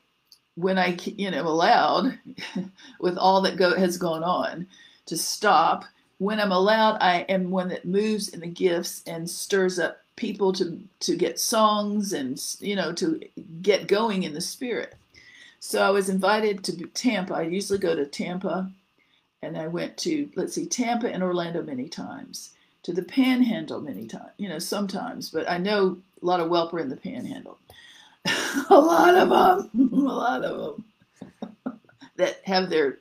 when I, you know, allowed, with all that go, has gone on, to stop. When I'm allowed, I am one that moves in the gifts and stirs up people to to get songs and you know to get going in the spirit. So I was invited to Tampa. I usually go to Tampa, and I went to let's see Tampa and Orlando many times. To the Panhandle many times, you know sometimes, but I know a lot of Welper in the Panhandle. a lot of them, a lot of them that have their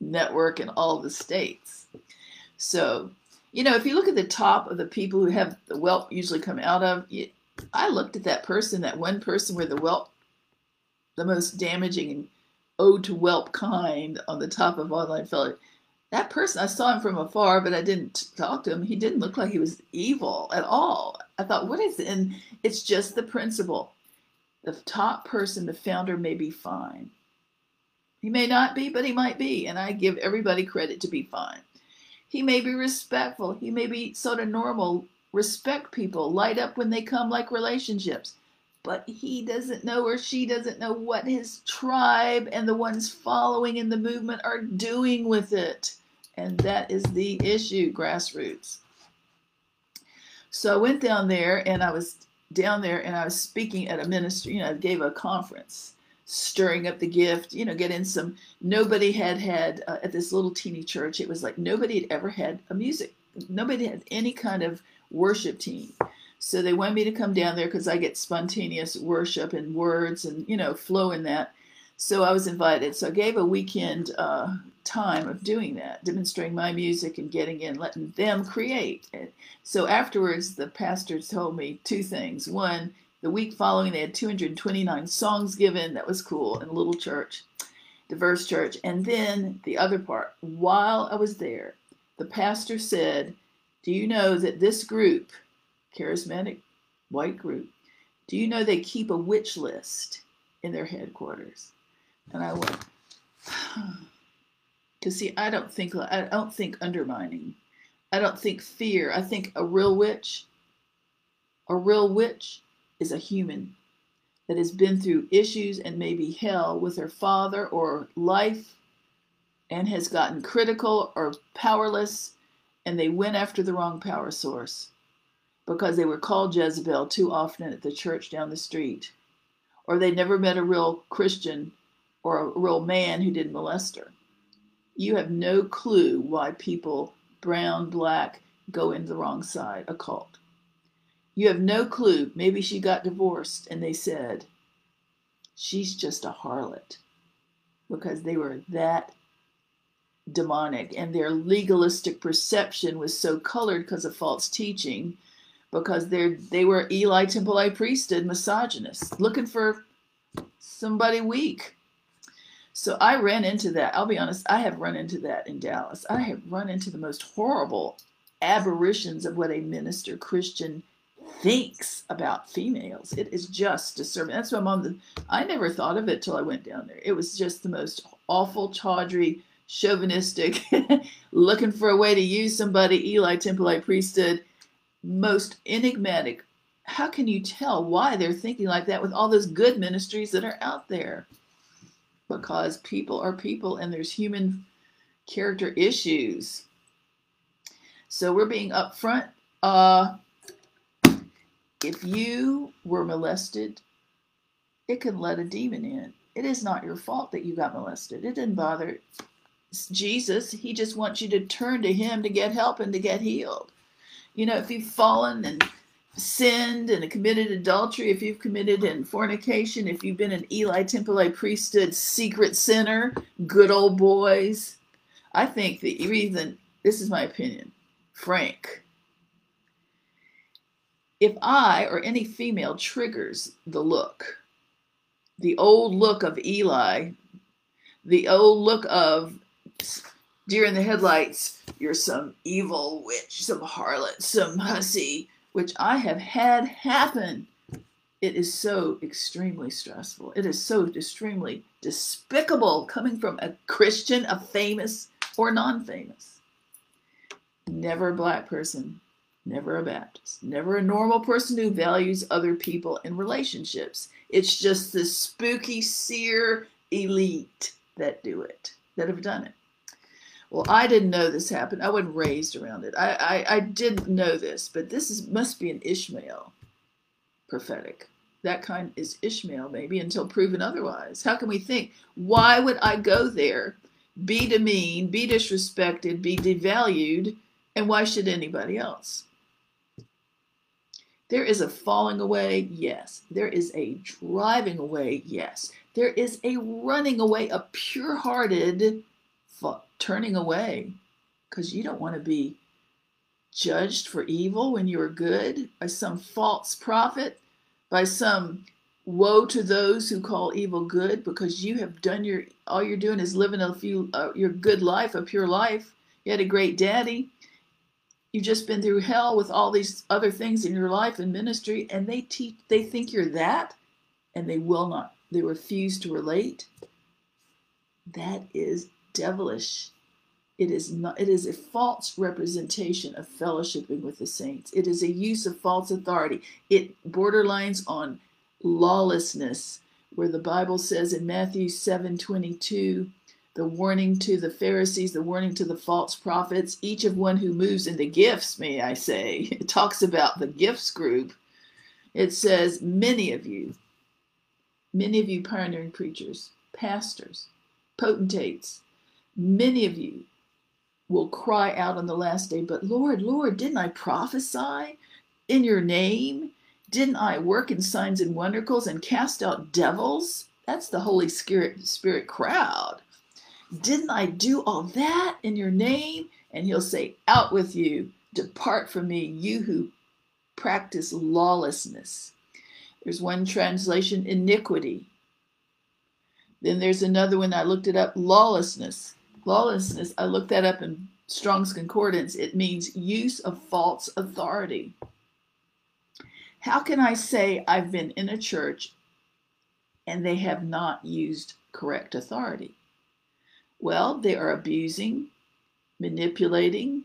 network in all the states. So you know, if you look at the top of the people who have the whelp usually come out of, I looked at that person, that one person where the whelp, the most damaging and ode to whelp kind on the top of online fellow. That person, I saw him from afar, but I didn't talk to him. He didn't look like he was evil at all. I thought, what is it? And it's just the principle. The top person, the founder, may be fine. He may not be, but he might be. And I give everybody credit to be fine. He may be respectful. He may be sort of normal, respect people, light up when they come like relationships. But he doesn't know or she doesn't know what his tribe and the ones following in the movement are doing with it. And that is the issue, grassroots. So I went down there and I was down there and I was speaking at a ministry, you know, I gave a conference stirring up the gift, you know, getting some. Nobody had had uh, at this little teeny church. It was like nobody had ever had a music. Nobody had any kind of worship team. So they wanted me to come down there because I get spontaneous worship and words and you know flow in that. So I was invited. So I gave a weekend uh, time of doing that, demonstrating my music and getting in, letting them create. So afterwards, the pastor told me two things. One, the week following, they had 229 songs given. That was cool in a little church, diverse church. And then the other part, while I was there, the pastor said, Do you know that this group, charismatic white group, do you know they keep a witch list in their headquarters? And I went, because see, I don't think I don't think undermining. I don't think fear. I think a real witch, a real witch is a human that has been through issues and maybe hell with her father or life and has gotten critical or powerless and they went after the wrong power source because they were called Jezebel too often at the church down the street or they never met a real Christian or a real man who didn't molest her. You have no clue why people, brown, black, go into the wrong side, a cult. You have no clue. Maybe she got divorced and they said, she's just a harlot because they were that demonic and their legalistic perception was so colored because of false teaching because they they were Eli Temple High priesthood misogynists looking for somebody weak. So I ran into that. I'll be honest, I have run into that in Dallas. I have run into the most horrible aberrations of what a minister Christian thinks about females. It is just disturbing. That's why I'm on the. I never thought of it till I went down there. It was just the most awful, tawdry, chauvinistic, looking for a way to use somebody. Eli Temple priesthood, most enigmatic. How can you tell why they're thinking like that with all those good ministries that are out there? Because people are people, and there's human character issues. So we're being upfront. Uh, if you were molested, it can let a demon in. It is not your fault that you got molested. It didn't bother Jesus. He just wants you to turn to Him to get help and to get healed. You know, if you've fallen and sinned and committed adultery, if you've committed in fornication, if you've been an Eli Temple priesthood secret sinner, good old boys, I think the reason, this is my opinion, Frank, if I or any female triggers the look, the old look of Eli, the old look of deer in the headlights, you're some evil witch, some harlot, some hussy, which I have had happen. It is so extremely stressful. It is so extremely despicable coming from a Christian, a famous or non famous. Never a black person never a Baptist, never a normal person who values other people and relationships. It's just the spooky seer elite that do it, that have done it. Well, I didn't know this happened. I wasn't raised around it. I, I, I didn't know this, but this is must be an Ishmael prophetic. That kind is Ishmael, maybe, until proven otherwise. How can we think? Why would I go there, be demeaned, be disrespected, be devalued, and why should anybody else? There is a falling away, yes. There is a driving away, yes. There is a running away, a pure hearted turning away because you don't want to be judged for evil when you are good by some false prophet, by some woe to those who call evil good because you have done your all you're doing is living a few uh, your good life a pure life. You had a great daddy. You've just been through hell with all these other things in your life and ministry and they teach they think you're that and they will not they refuse to relate. That is devilish it is not it is a false representation of fellowshipping with the saints it is a use of false authority it borderlines on lawlessness where the bible says in matthew 7 22 the warning to the Pharisees, the warning to the false prophets, each of one who moves in the gifts, may I say. It talks about the gifts group. It says, Many of you, many of you pioneering preachers, pastors, potentates, many of you will cry out on the last day, But Lord, Lord, didn't I prophesy in your name? Didn't I work in signs and wonders and cast out devils? That's the Holy Spirit, Spirit crowd. Didn't I do all that in your name? And he'll say, Out with you, depart from me, you who practice lawlessness. There's one translation, iniquity. Then there's another one, I looked it up, lawlessness. Lawlessness, I looked that up in Strong's Concordance. It means use of false authority. How can I say I've been in a church and they have not used correct authority? Well, they are abusing, manipulating,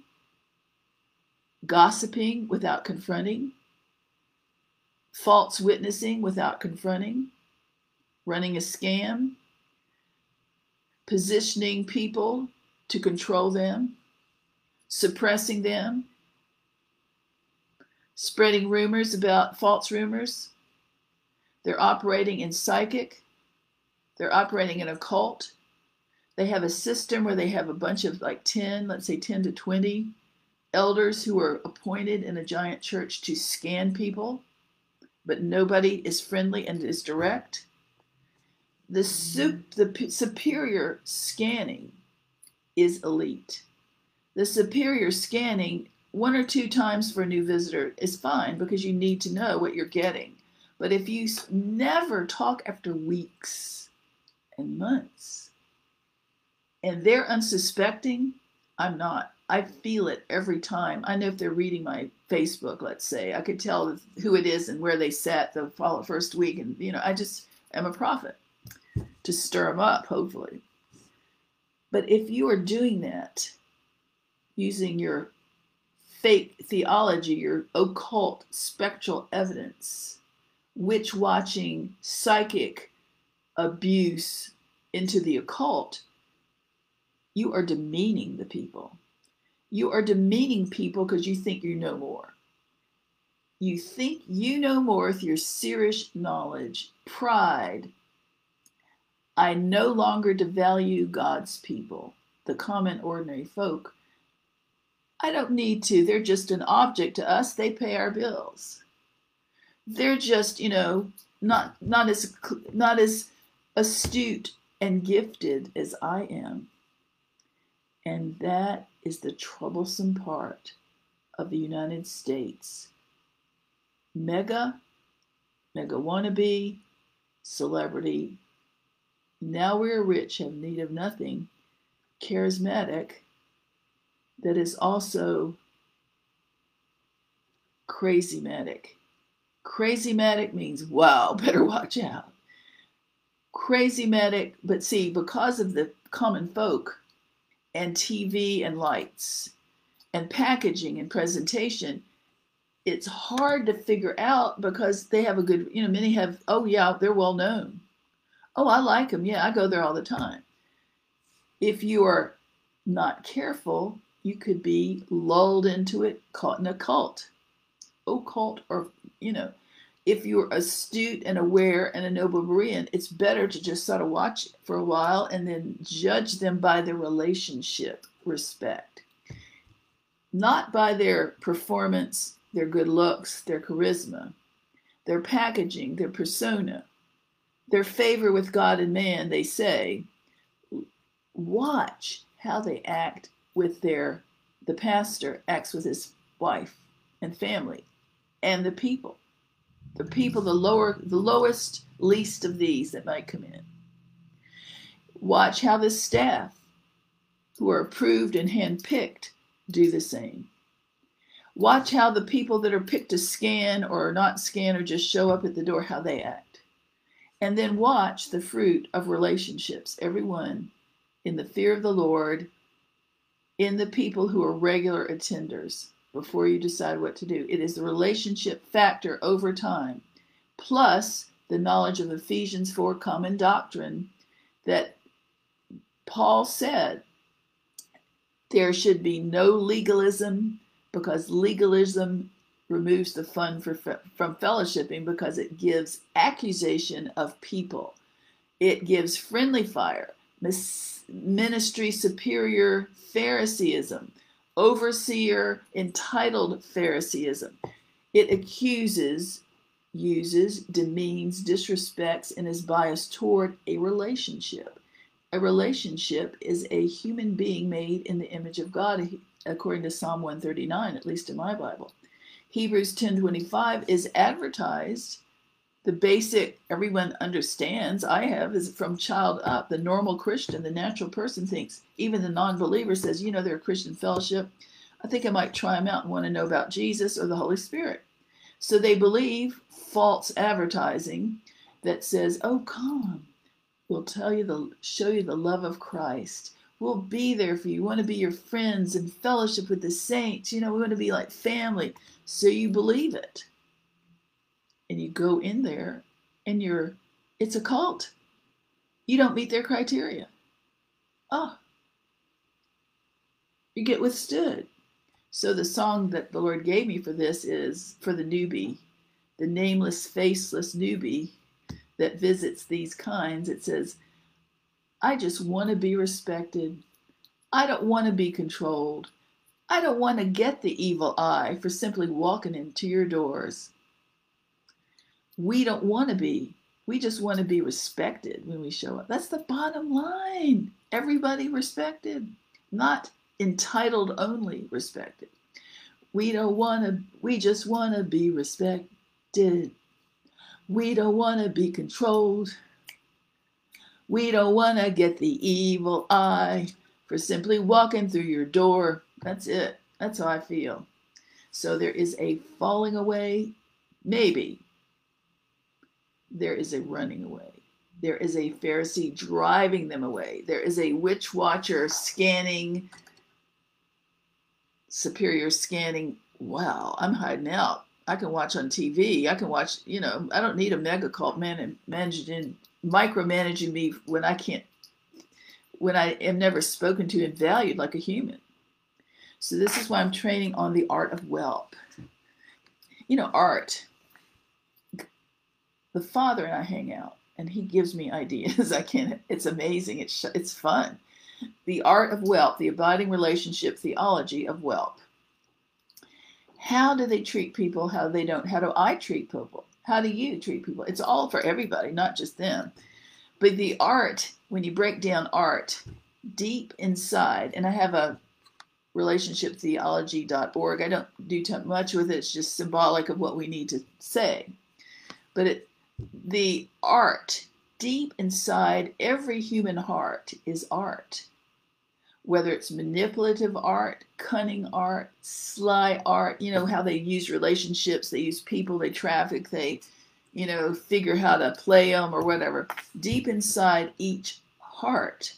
gossiping without confronting, false witnessing without confronting, running a scam, positioning people to control them, suppressing them, spreading rumors about false rumors. They're operating in psychic, they're operating in occult, they have a system where they have a bunch of like 10, let's say 10 to 20 elders who are appointed in a giant church to scan people, but nobody is friendly and is direct. The, sup- the superior scanning is elite. The superior scanning one or two times for a new visitor is fine because you need to know what you're getting. But if you never talk after weeks and months, and they're unsuspecting, I'm not. I feel it every time. I know if they're reading my Facebook, let's say, I could tell who it is and where they sat the first week, and you know, I just am a prophet to stir them up, hopefully. But if you are doing that using your fake theology, your occult spectral evidence, witch watching, psychic abuse into the occult, you are demeaning the people. You are demeaning people because you think you know more. You think you know more with your serious knowledge, pride. I no longer devalue God's people, the common, ordinary folk. I don't need to. They're just an object to us. They pay our bills. They're just, you know, not not as not as astute and gifted as I am. And that is the troublesome part of the United States. Mega, mega wannabe, celebrity, now we're rich, have need of nothing, charismatic, that is also crazymatic. Crazymatic means, wow, better watch out. Crazymatic, but see, because of the common folk, and TV and lights and packaging and presentation, it's hard to figure out because they have a good, you know, many have, oh, yeah, they're well known. Oh, I like them. Yeah, I go there all the time. If you are not careful, you could be lulled into it, caught in a cult, occult, or, you know, if you're astute and aware and a noble Berean, it's better to just sort of watch for a while and then judge them by their relationship respect, not by their performance, their good looks, their charisma, their packaging, their persona, their favor with God and man, they say. Watch how they act with their, the pastor acts with his wife and family and the people the people, the lower, the lowest, least of these that might come in. Watch how the staff, who are approved and handpicked, do the same. Watch how the people that are picked to scan or not scan or just show up at the door, how they act. And then watch the fruit of relationships, everyone in the fear of the Lord, in the people who are regular attenders before you decide what to do. It is the relationship factor over time, plus the knowledge of Ephesians 4 common doctrine that Paul said there should be no legalism because legalism removes the fun for, from fellowshipping because it gives accusation of people. It gives friendly fire, ministry superior Phariseeism overseer, entitled Phariseeism. It accuses, uses, demeans, disrespects, and is biased toward a relationship. A relationship is a human being made in the image of God, according to Psalm 139, at least in my Bible. Hebrews 10:25 is advertised. The basic everyone understands i have is from child up the normal christian the natural person thinks even the non-believer says you know they're a christian fellowship. I think i might try them out and want to know about jesus or the holy spirit. So they believe false advertising that says oh come we'll tell you the show you the love of christ we'll be there for you we want to be your friends and fellowship with the saints you know we want to be like family so you believe it and you go in there and you're it's a cult. You don't meet their criteria. Oh. You get withstood. So the song that the Lord gave me for this is for the newbie, the nameless, faceless newbie that visits these kinds. It says, I just want to be respected. I don't want to be controlled. I don't want to get the evil eye for simply walking into your doors we don't want to be. We just want to be respected when we show up. That's the bottom line. Everybody respected, not entitled only respected. We don't want to, we just want to be respected. We don't want to be controlled. We don't want to get the evil eye for simply walking through your door. That's it. That's how I feel. So there is a falling away, maybe, there is a running away. There is a Pharisee driving them away. There is a witch watcher scanning, superior scanning. Wow, I'm hiding out. I can watch on TV. I can watch, you know, I don't need a mega cult man and managing, micromanaging me when I can't, when I am never spoken to and valued like a human. So this is why I'm training on the art of whelp. You know, art the father and I hang out, and he gives me ideas. I can't. It's amazing. It's it's fun. The art of whelp, the abiding relationship theology of whelp. How do they treat people? How they don't? How do I treat people? How do you treat people? It's all for everybody, not just them. But the art, when you break down art deep inside, and I have a relationshiptheology.org. I don't do too much with it. It's just symbolic of what we need to say. But it the art deep inside every human heart is art. Whether it's manipulative art, cunning art, sly art, you know, how they use relationships, they use people, they traffic, they, you know, figure how to play them or whatever. Deep inside each heart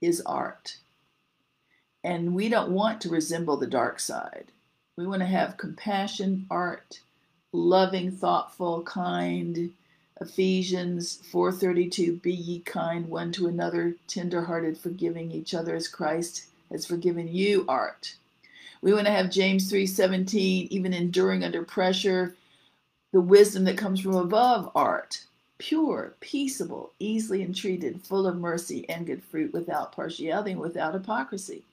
is art. And we don't want to resemble the dark side. We want to have compassion, art, loving, thoughtful, kind, Ephesians 4:32 Be ye kind one to another, tenderhearted, forgiving each other as Christ has forgiven you art. We want to have James 3:17 even enduring under pressure, the wisdom that comes from above art. Pure, peaceable, easily entreated, full of mercy and good fruit, without partiality and without hypocrisy.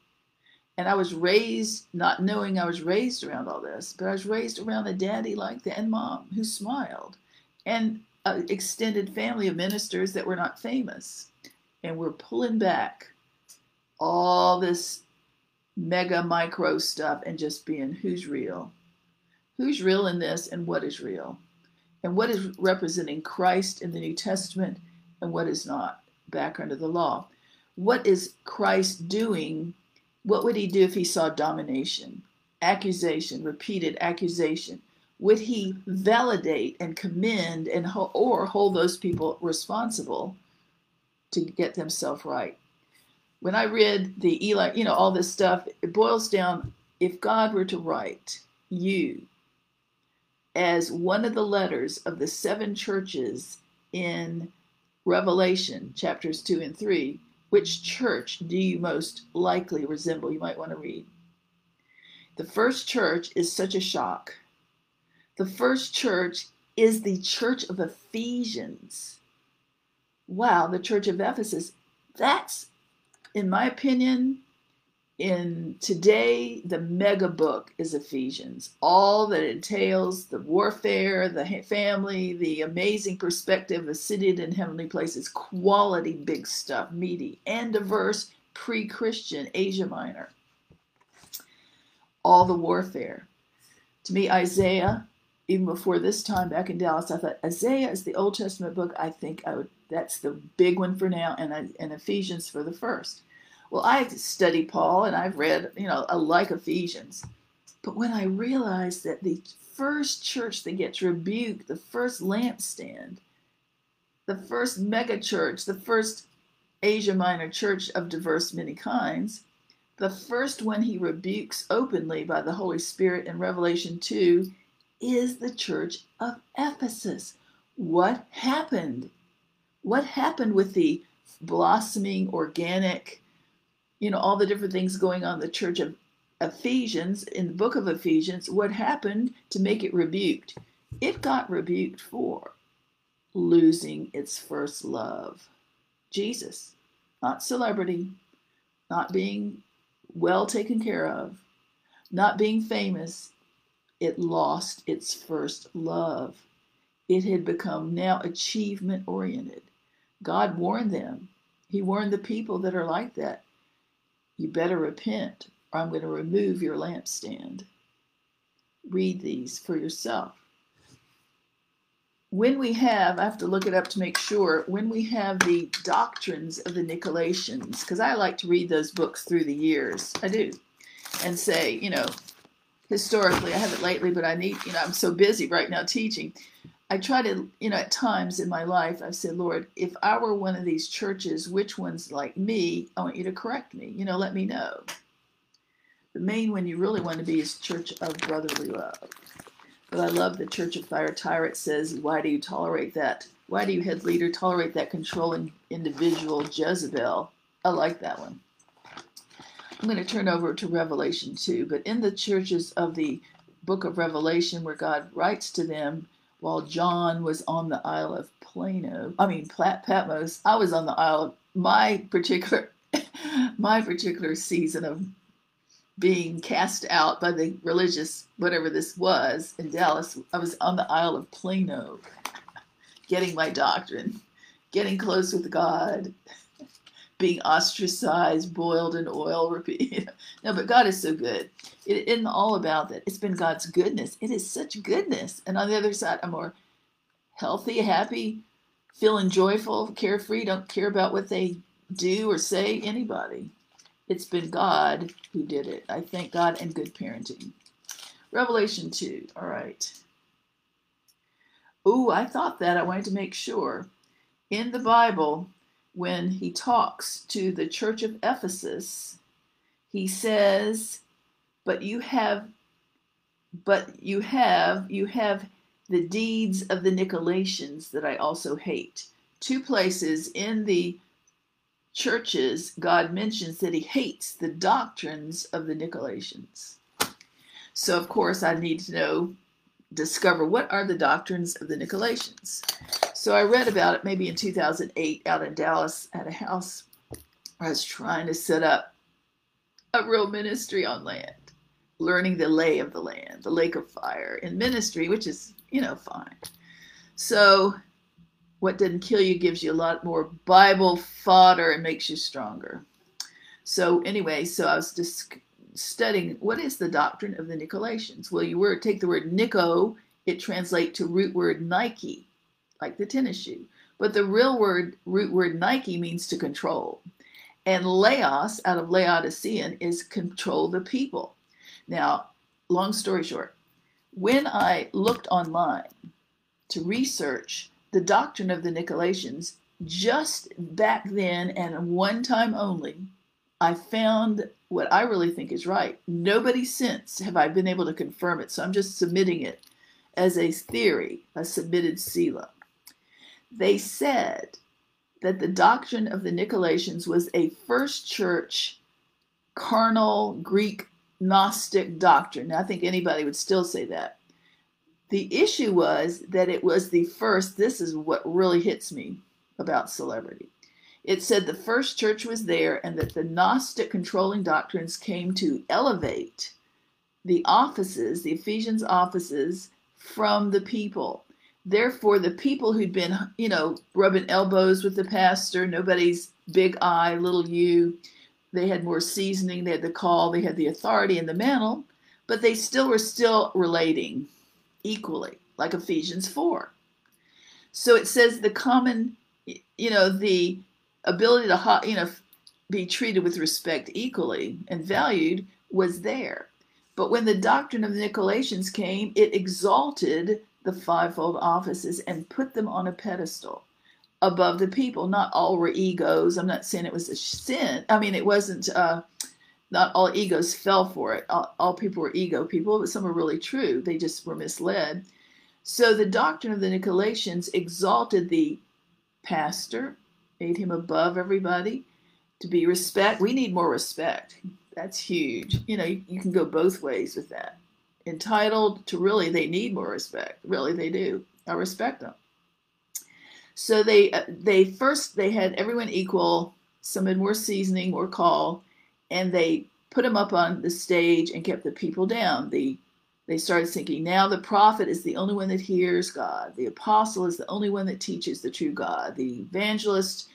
And I was raised, not knowing I was raised around all this, but I was raised around a daddy like that and mom who smiled. And extended family of ministers that were not famous. And we're pulling back all this mega micro stuff and just being who's real. Who's real in this and what is real? And what is representing Christ in the New Testament and what is not back under the law? What is Christ doing? What would he do if he saw domination, accusation, repeated accusation? Would he validate and commend and or hold those people responsible to get themselves right? When i read the eli you know all this stuff it boils down if god were to write you as one of the letters of the seven churches in revelation chapters 2 and 3 which church do you most likely resemble? You might want to read. The first church is such a shock the first church is the church of Ephesians. Wow, the church of Ephesus. That's, in my opinion, in today, the mega book is Ephesians. All that entails the warfare, the family, the amazing perspective of seated in heavenly places, quality big stuff, meaty and diverse, pre Christian Asia Minor. All the warfare. To me, Isaiah even before this time back in Dallas, I thought Isaiah is the Old Testament book. I think I would, that's the big one for now, and, I, and Ephesians for the first. Well, I studied Paul and I've read, you know, I like Ephesians. But when I realized that the first church that gets rebuked, the first lampstand, the first mega church, the first Asia Minor church of diverse many kinds, the first one he rebukes openly by the Holy Spirit in Revelation 2 is the church of Ephesus. What happened? What happened with the blossoming, organic, you know, all the different things going on the church of Ephesians, in the book of Ephesians? What happened to make it rebuked? It got rebuked for losing its first love. Jesus, not celebrity, not being well taken care of, not being famous, it lost its first love. It had become now achievement oriented. God warned them. He warned the people that are like that. You better repent, or I'm going to remove your lampstand. Read these for yourself. When we have, I have to look it up to make sure, when we have the doctrines of the Nicolaitans, because I like to read those books through the years, I do, and say, you know, historically. I haven't lately, but I need, you know, I'm so busy right now teaching. I try to, you know, at times in my life, I've said, Lord, if I were one of these churches, which one's like me? I want you to correct me. You know, let me know. The main one you really want to be is Church of Brotherly Love. But I love the Church of Thyatira. It says, Why do you tolerate that? Why do you, head leader, tolerate that controlling individual Jezebel? I like that one. I'm going to turn over to Revelation 2. But in the churches of the book of Revelation, where God writes to them while John was on the Isle of Plano, I mean Patmos, I was on the Isle of my particular my particular season of being cast out by the religious whatever this was in Dallas. I was on the Isle of Plano, getting my doctrine, getting close with God being ostracized, boiled in oil. Repeat. no, but God is so good. It isn't all about that. It's been God's goodness. It is such goodness. And on the other side, I'm more healthy, happy, feeling joyful, carefree, don't care about what they do or say, anybody. It's been God who did it. I thank God and good parenting. Revelation 2. All right. Ooh, I thought that. I wanted to make sure. In the Bible, when he talks to the church of Ephesus, he says, But you have, but you have, you have the deeds of the Nicolaitans that I also hate. Two places in the churches, God mentions that he hates the doctrines of the Nicolaitans. So, of course, I need to know, discover what are the doctrines of the Nicolaitans. So, I read about it maybe in 2008 out in Dallas at a house I was trying to set up a real ministry on land, learning the lay of the land, the lake of fire in ministry, which is, you know, fine. So, what doesn't kill you gives you a lot more Bible fodder and makes you stronger. So, anyway, so I was just studying what is the doctrine of the Nicolaitans. Well, you were take the word Nico, it translates to root word Nike, like the tennis shoe. But the real word root word Nike means to control. And Laos, out of Laodicean, is control the people. Now, long story short, when I looked online to research the doctrine of the Nicolaitans, just back then and one time only, I found what I really think is right. Nobody since have I been able to confirm it, so I'm just submitting it as a theory, a submitted Selah. They said that the doctrine of the Nicolaitans was a first church, carnal, Greek, Gnostic doctrine. Now, I think anybody would still say that. The issue was that it was the first, this is what really hits me about celebrity. It said the first church was there and that the Gnostic controlling doctrines came to elevate the offices, the Ephesians offices, from the people. Therefore, the people who'd been, you know, rubbing elbows with the pastor, nobody's big I, little u, they had more seasoning, they had the call, they had the authority and the mantle, but they still were still relating equally, like Ephesians 4. So it says the common, you know, the ability to, you know, be treated with respect equally and valued was there. But when the doctrine of the Nicolaitans came, it exalted the fivefold offices and put them on a pedestal above the people. Not all were egos. I'm not saying it was a sin. I mean, it wasn't. Uh, not all egos fell for it. All, all, people were ego people, but some were really true. They just were misled. So the doctrine of the Nicolaitans exalted the pastor, made him above everybody to be respect. We need more respect. That's huge. You know, you, you can go both ways with that. Entitled to really, they need more respect. Really, they do. I respect them. So they uh, they first they had everyone equal. Some had more seasoning, more call and they put him up on the stage and kept the people down. The they started thinking now the prophet is the only one that hears God. The apostle is the only one that teaches the true God. The evangelist,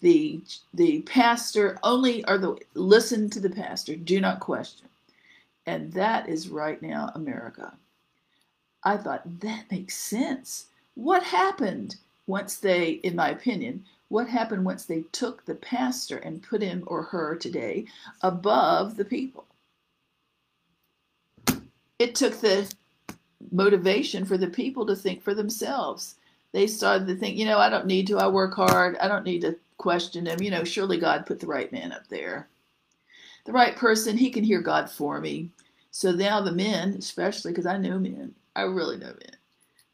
the the pastor only are the listen to the pastor. Do not question. And that is right now America. I thought that makes sense. What happened once they, in my opinion, what happened once they took the pastor and put him or her today above the people? It took the motivation for the people to think for themselves. They started to think, you know, I don't need to. I work hard. I don't need to question him. You know, surely God put the right man up there. The right person, he can hear God for me. So now the men, especially because I know men, I really know men.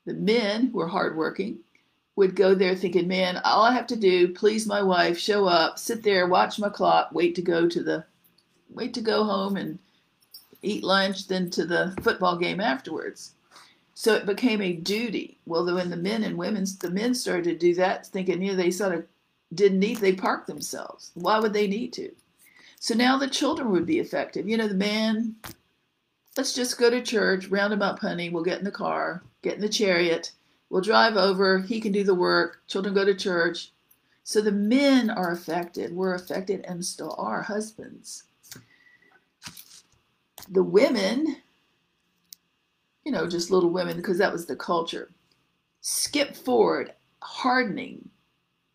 The men who are hardworking, would go there thinking, man, all I have to do, please my wife, show up, sit there, watch my clock, wait to go to the, wait to go home and eat lunch, then to the football game afterwards. So it became a duty. Well, when the men and women, the men started to do that, thinking, you know, they sort of didn't need, they parked themselves. Why would they need to? So now the children would be effective. You know, the man, let's just go to church, round him up, honey. We'll get in the car, get in the chariot We'll drive over. He can do the work. Children go to church. So the men are affected. We're affected and still are husbands. The women, you know, just little women, because that was the culture, skip forward, hardening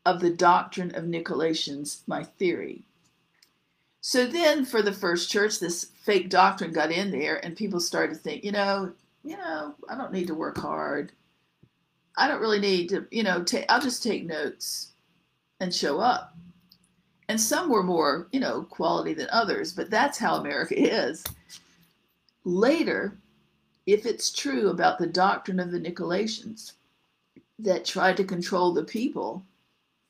of the doctrine of Nicolaitans, my theory. So then, for the first church, this fake doctrine got in there, and people started to think, you know, you know, I don't need to work hard. I don't really need to, you know, take, I'll just take notes and show up. And some were more, you know, quality than others, but that's how America is. Later, if it's true about the doctrine of the Nicolaitans that tried to control the people,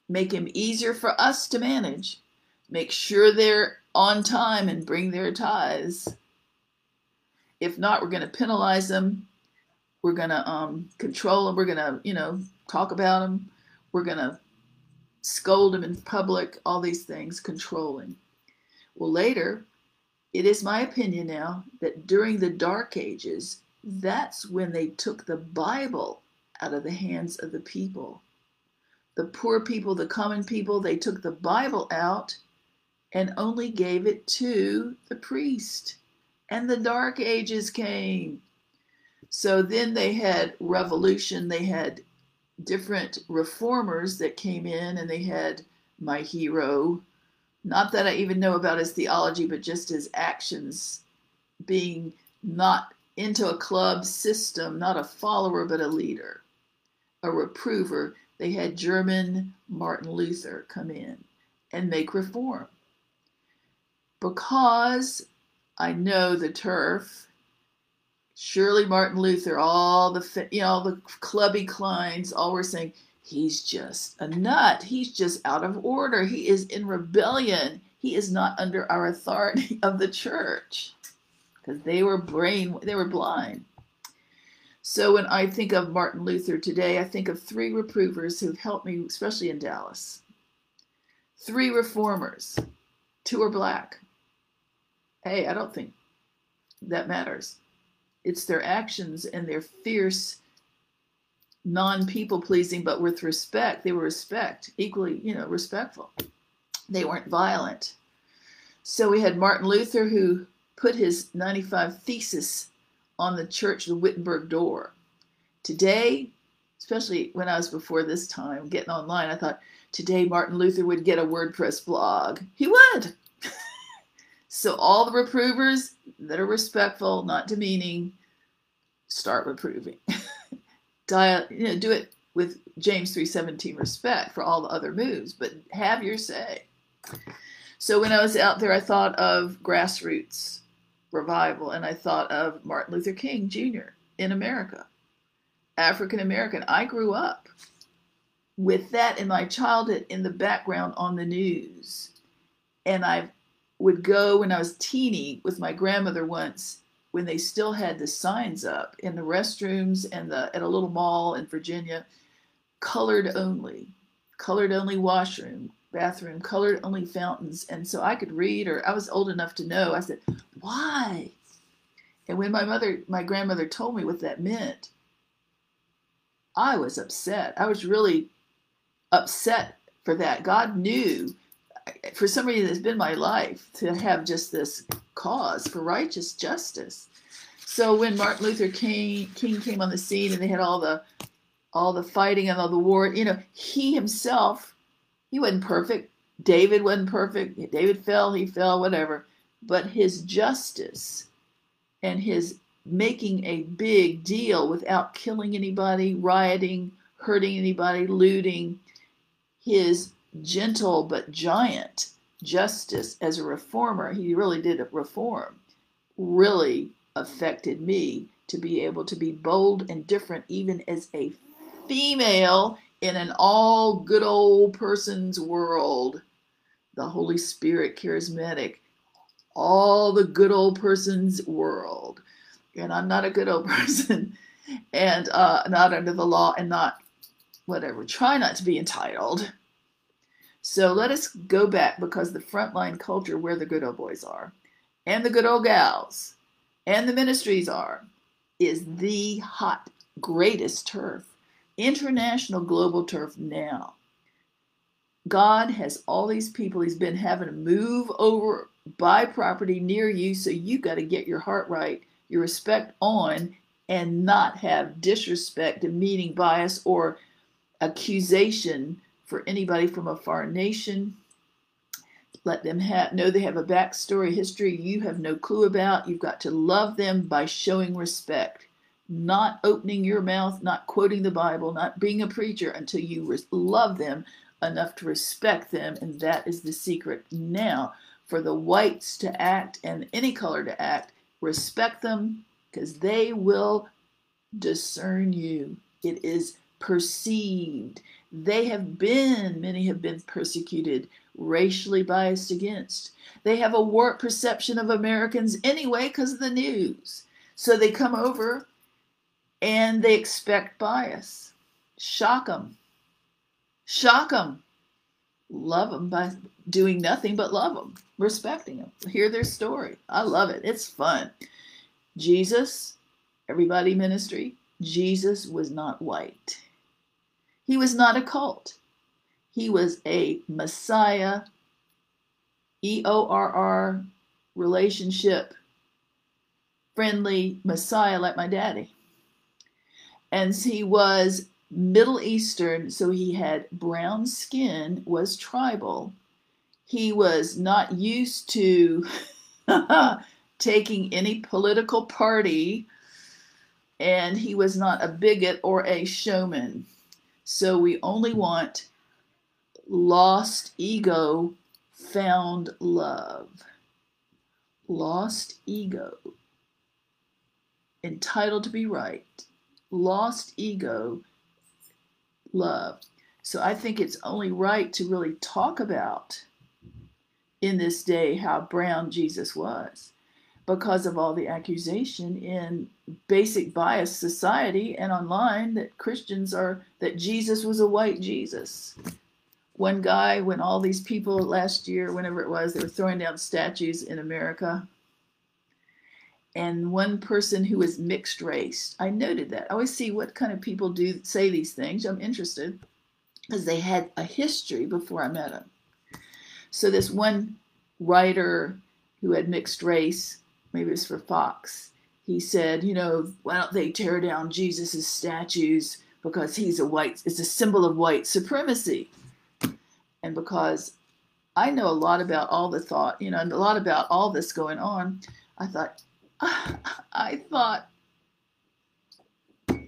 make him easier for us to manage, make sure they're on time and bring their tithes. If not, we're going to penalize them. We're going to um, control them. We're going to, you know, talk about them. We're going to scold them in public, all these things, controlling. Well, later, it is my opinion now that during the Dark Ages, that's when they took the Bible out of the hands of the people. The poor people, the common people, they took the Bible out and only gave it to the priest. And the Dark Ages came. So then they had revolution, they had different reformers that came in, and they had my hero, not that I even know about his theology, but just his actions being not into a club system, not a follower, but a leader, a reprover. They had German Martin Luther come in and make reform. Because I know the turf, surely Martin Luther, all the you know the clubby Kleins, all were saying he's just a nut. He's just out of order. He is in rebellion. He is not under our authority of the church because they were brain they were blind. So when I think of Martin Luther today, I think of three reprovers who've helped me, especially in Dallas. Three reformers. Two are black. Hey, I don't think that matters. It's their actions and their fierce, non people pleasing, but with respect. They were respect, equally, you know, respectful. They weren't violent. So we had Martin Luther, who put his 95 thesis on the church, the Wittenberg door. Today, especially when I was before this time getting online, I thought today Martin Luther would get a WordPress blog. He would. so all the reprovers that are respectful, not demeaning, start reproving. Dial, you know, do it with James 3:17 respect for all the other moves, but have your say. So when I was out there, I thought of grassroots revival, and I thought of Martin Luther King Jr. in America, African American. I grew up with that in my childhood in the background on the news. And I would go when I was teeny with my grandmother once when they still had the signs up in the restrooms and the at a little mall in Virginia, colored only, colored only washroom, bathroom, colored only fountains. And so I could read, or I was old enough to know. I said, why? And when my mother, my grandmother told me what that meant, I was upset. I was really upset for that. God knew for some reason, it's been my life to have just this cause for righteous justice. So when Martin Luther King, King came on the scene and they had all the all the fighting and all the war, you know, he himself, he wasn't perfect. David wasn't perfect. David fell, he fell, whatever but his justice and his making a big deal without killing anybody, rioting, hurting anybody, looting, his gentle but giant justice as a reformer, he really did reform, really affected me to be able to be bold and different, even as a female in an all good old person's world. The Holy Spirit, charismatic, all the good old person's world. And I'm not a good old person and uh, not under the law and not whatever. Try not to be entitled. So let us go back because the frontline culture where the good old boys are and the good old gals and the ministries are is the hot, greatest turf, international global turf now. God has all these people he's been having to move over buy property near you, so you got to get your heart right, your respect on, and not have disrespect, demeaning bias, or accusation for anybody from a foreign nation. Let them have, know they have a backstory, history you have no clue about. You've got to love them by showing respect, not opening your mouth, not quoting the Bible, not being a preacher until you love them enough to respect them. And that is the secret now for the whites to act and any color to act, respect them, because they will discern you. It is perceived. They have been, many have been persecuted, racially biased against. They have a warped perception of Americans anyway because of the news. So they come over and they expect bias. Shock them. Shock them. Love them by doing nothing but love them, respecting them, hear their story. I love it. It's fun. Jesus, everybody ministry, Jesus was not white. He was not a cult. He was a Messiah, E O R R relationship, friendly Messiah like my daddy. And he was Middle Eastern, so he had brown skin, was tribal. He was not used to taking any political party, and he was not a bigot or a showman. So we only want lost ego, found love. Lost ego, entitled to be right. Lost ego, love. So I think it's only right to really talk about in this day how brown Jesus was because of all the accusation in basic bias society and online that Christians are that Jesus was a white Jesus. One guy, when all these people last year, whenever it was, they were throwing down statues in America. And one person who was mixed race, I noted that. I always see what kind of people do say these things. I'm interested because they had a history before I met them. So this one writer who had mixed race maybe it was for Fox. He said, you know, why don't they tear down Jesus' statues because he's a white, it's a symbol of white supremacy. And because I know a lot about all the thought, you know, and a lot about all this going on, I thought, I thought,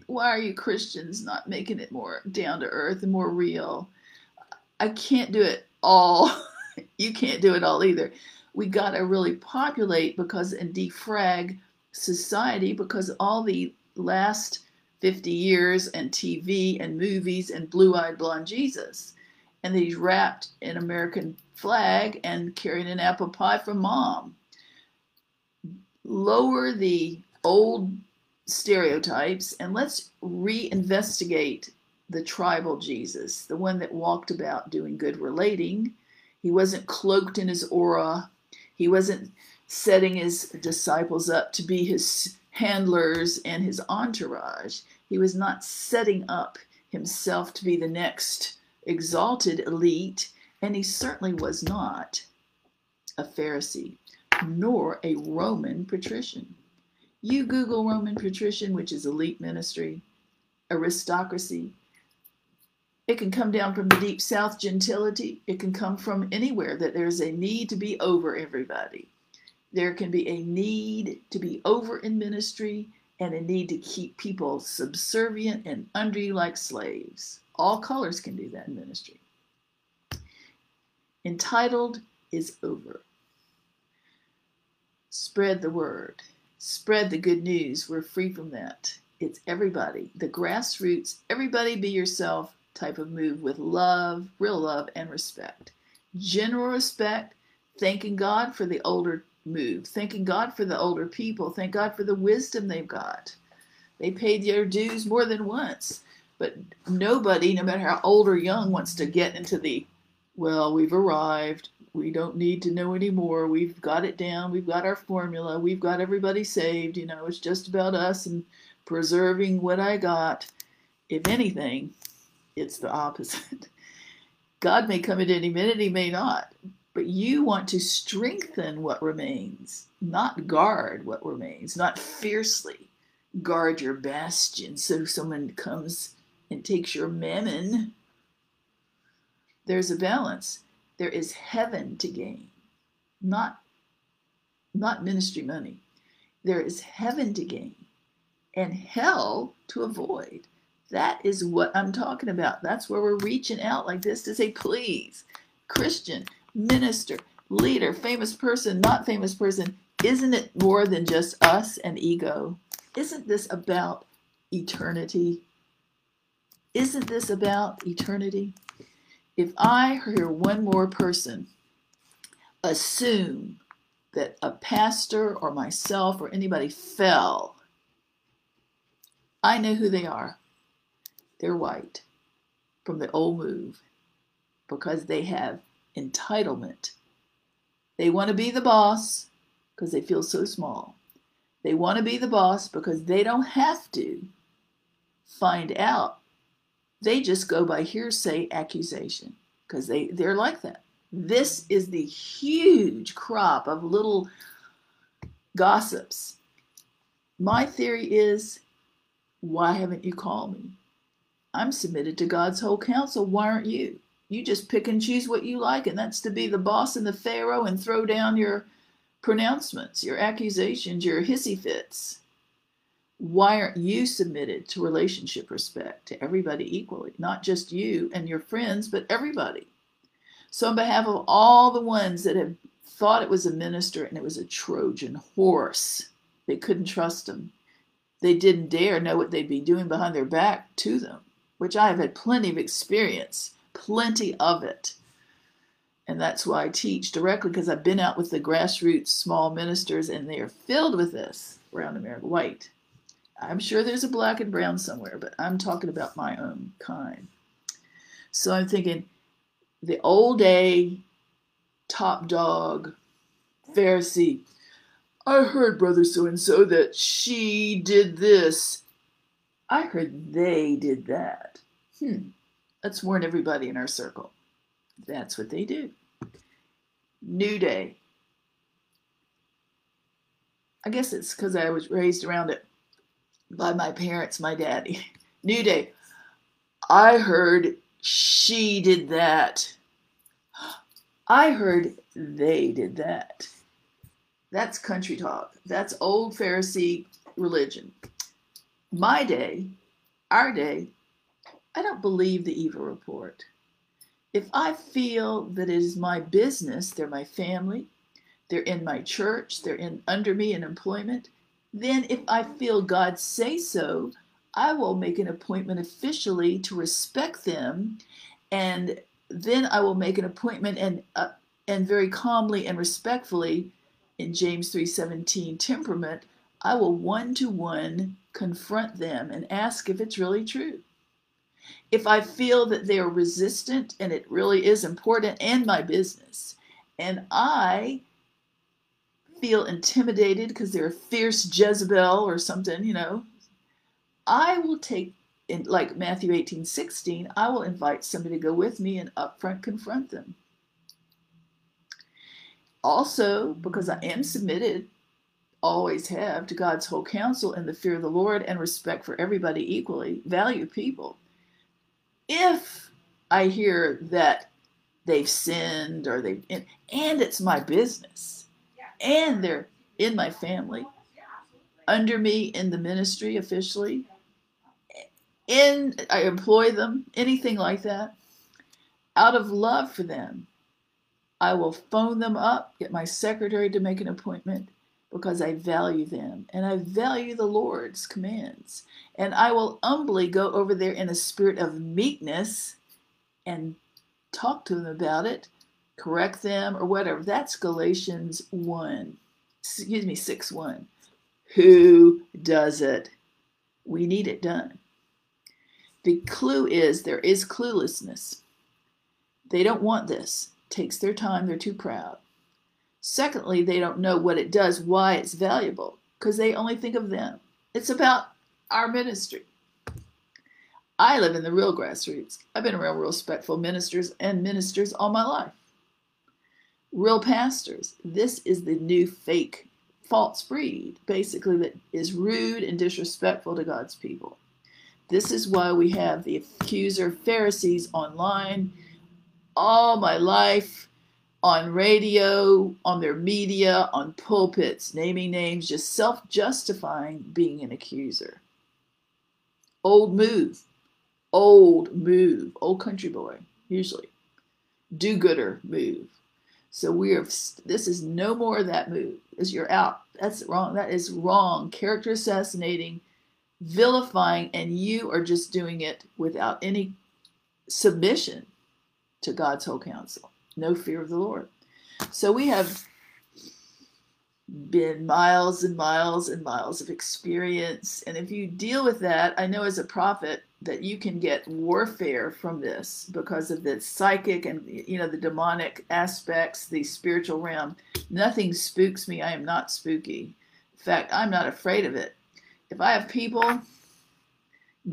why are you Christians not making it more down to earth and more real? I can't do it all. you can't do it all either we got to really populate because and defrag society because all the last 50 years and TV and movies and blue eyed blonde Jesus. And he's wrapped in American flag and carrying an apple pie from mom. Lower the old stereotypes and let's reinvestigate the tribal Jesus, the one that walked about doing good relating. He wasn't cloaked in his aura he wasn't setting his disciples up to be his handlers and his entourage. He was not setting up himself to be the next exalted elite, and he certainly was not a Pharisee nor a Roman patrician. You Google Roman patrician, which is elite ministry, aristocracy, it can come down from the deep south gentility. It can come from anywhere that there's a need to be over everybody. There can be a need to be over in ministry and a need to keep people subservient and under you like slaves. All colors can do that in ministry. Entitled is over. Spread the word. Spread the good news. We're free from that. It's everybody. The grassroots, everybody be yourself type of move with love, real love, and respect. General respect, thanking God for the older move, thanking God for the older people, thank God for the wisdom they've got. They paid their dues more than once, but nobody, no matter how old or young, wants to get into the, well, we've arrived. We don't need to know anymore. We've got it down. We've got our formula. We've got everybody saved. You know, it's just about us and preserving what I got. If anything, it's the opposite. God may come at any minute, he may not. But you want to strengthen what remains, not guard what remains, not fiercely guard your bastion so someone comes and takes your mammon. There's a balance. There is heaven to gain, not, not ministry money. There is heaven to gain and hell to avoid. That is what I'm talking about. That's where we're reaching out like this to say, please, Christian, minister, leader, famous person, not famous person, isn't it more than just us and ego? Isn't this about eternity? Isn't this about eternity? If I hear one more person assume that a pastor or myself or anybody fell, I know who they are. They're white from the old move because they have entitlement. They want to be the boss because they feel so small. They want to be the boss because they don't have to find out. They just go by hearsay accusation because they, they're like that. This is the huge crop of little gossips. My theory is why haven't you called me? I'm submitted to God's whole counsel. Why aren't you? You just pick and choose what you like, and that's to be the boss and the Pharaoh and throw down your pronouncements, your accusations, your hissy fits. Why aren't you submitted to relationship respect to everybody equally? Not just you and your friends, but everybody. So, on behalf of all the ones that have thought it was a minister and it was a Trojan horse, they couldn't trust him. They didn't dare know what they'd be doing behind their back to them, which I have had plenty of experience, plenty of it. And that's why I teach directly because I've been out with the grassroots small ministers and they are filled with this around America. White. I'm sure there's a black and brown somewhere, but I'm talking about my own kind. So I'm thinking the old day top dog Pharisee. I heard brother so and so that she did this. I heard they did that. Hmm. Let's warn everybody in our circle. That's what they do. New Day. I guess it's because I was raised around it by my parents, my daddy. New Day. I heard she did that. I heard they did that. That's country talk. That's old Pharisee religion. My day, our day, I don't believe the evil report. If I feel that it is my business, they're my family, they're in my church, they're in under me in employment, then if I feel God say so, I will make an appointment officially to respect them and then I will make an appointment and uh, and very calmly and respectfully in James 3:17 temperament, I will one to one confront them and ask if it's really true. If I feel that they are resistant and it really is important and my business, and I feel intimidated because they're a fierce Jezebel or something, you know, I will take in like Matthew 18, 16, I will invite somebody to go with me and upfront confront them. Also, because I am submitted, always have, to God's whole counsel and the fear of the Lord and respect for everybody equally, value people. If I hear that they've sinned or they've, and it's my business, and they're in my family, under me in the ministry officially, in I employ them, anything like that, out of love for them, I will phone them up, get my secretary to make an appointment because I value them and I value the Lord's commands. And I will humbly go over there in a spirit of meekness and talk to them about it, correct them, or whatever. That's Galatians 1, excuse me, 6 1. Who does it? We need it done. The clue is there is cluelessness. They don't want this. Takes their time, they're too proud. Secondly, they don't know what it does, why it's valuable, because they only think of them. It's about our ministry. I live in the real grassroots. I've been around real respectful ministers and ministers all my life. Real pastors. This is the new fake false breed, basically, that is rude and disrespectful to God's people. This is why we have the accuser Pharisees online all my life on radio, on their media, on pulpits, naming names, just self justifying being an accuser. Old move, old move, old country boy, usually. Do gooder move. So we are. This is no more of that move. As you're out. That's wrong. That is wrong. Character assassinating, vilifying, and you are just doing it without any submission to God's whole counsel. No fear of the Lord. So we have been miles and miles and miles of experience. And if you deal with that, I know as a prophet that you can get warfare from this because of the psychic and you know the demonic aspects, the spiritual realm. Nothing spooks me. I am not spooky. In fact, I'm not afraid of it. If I have people,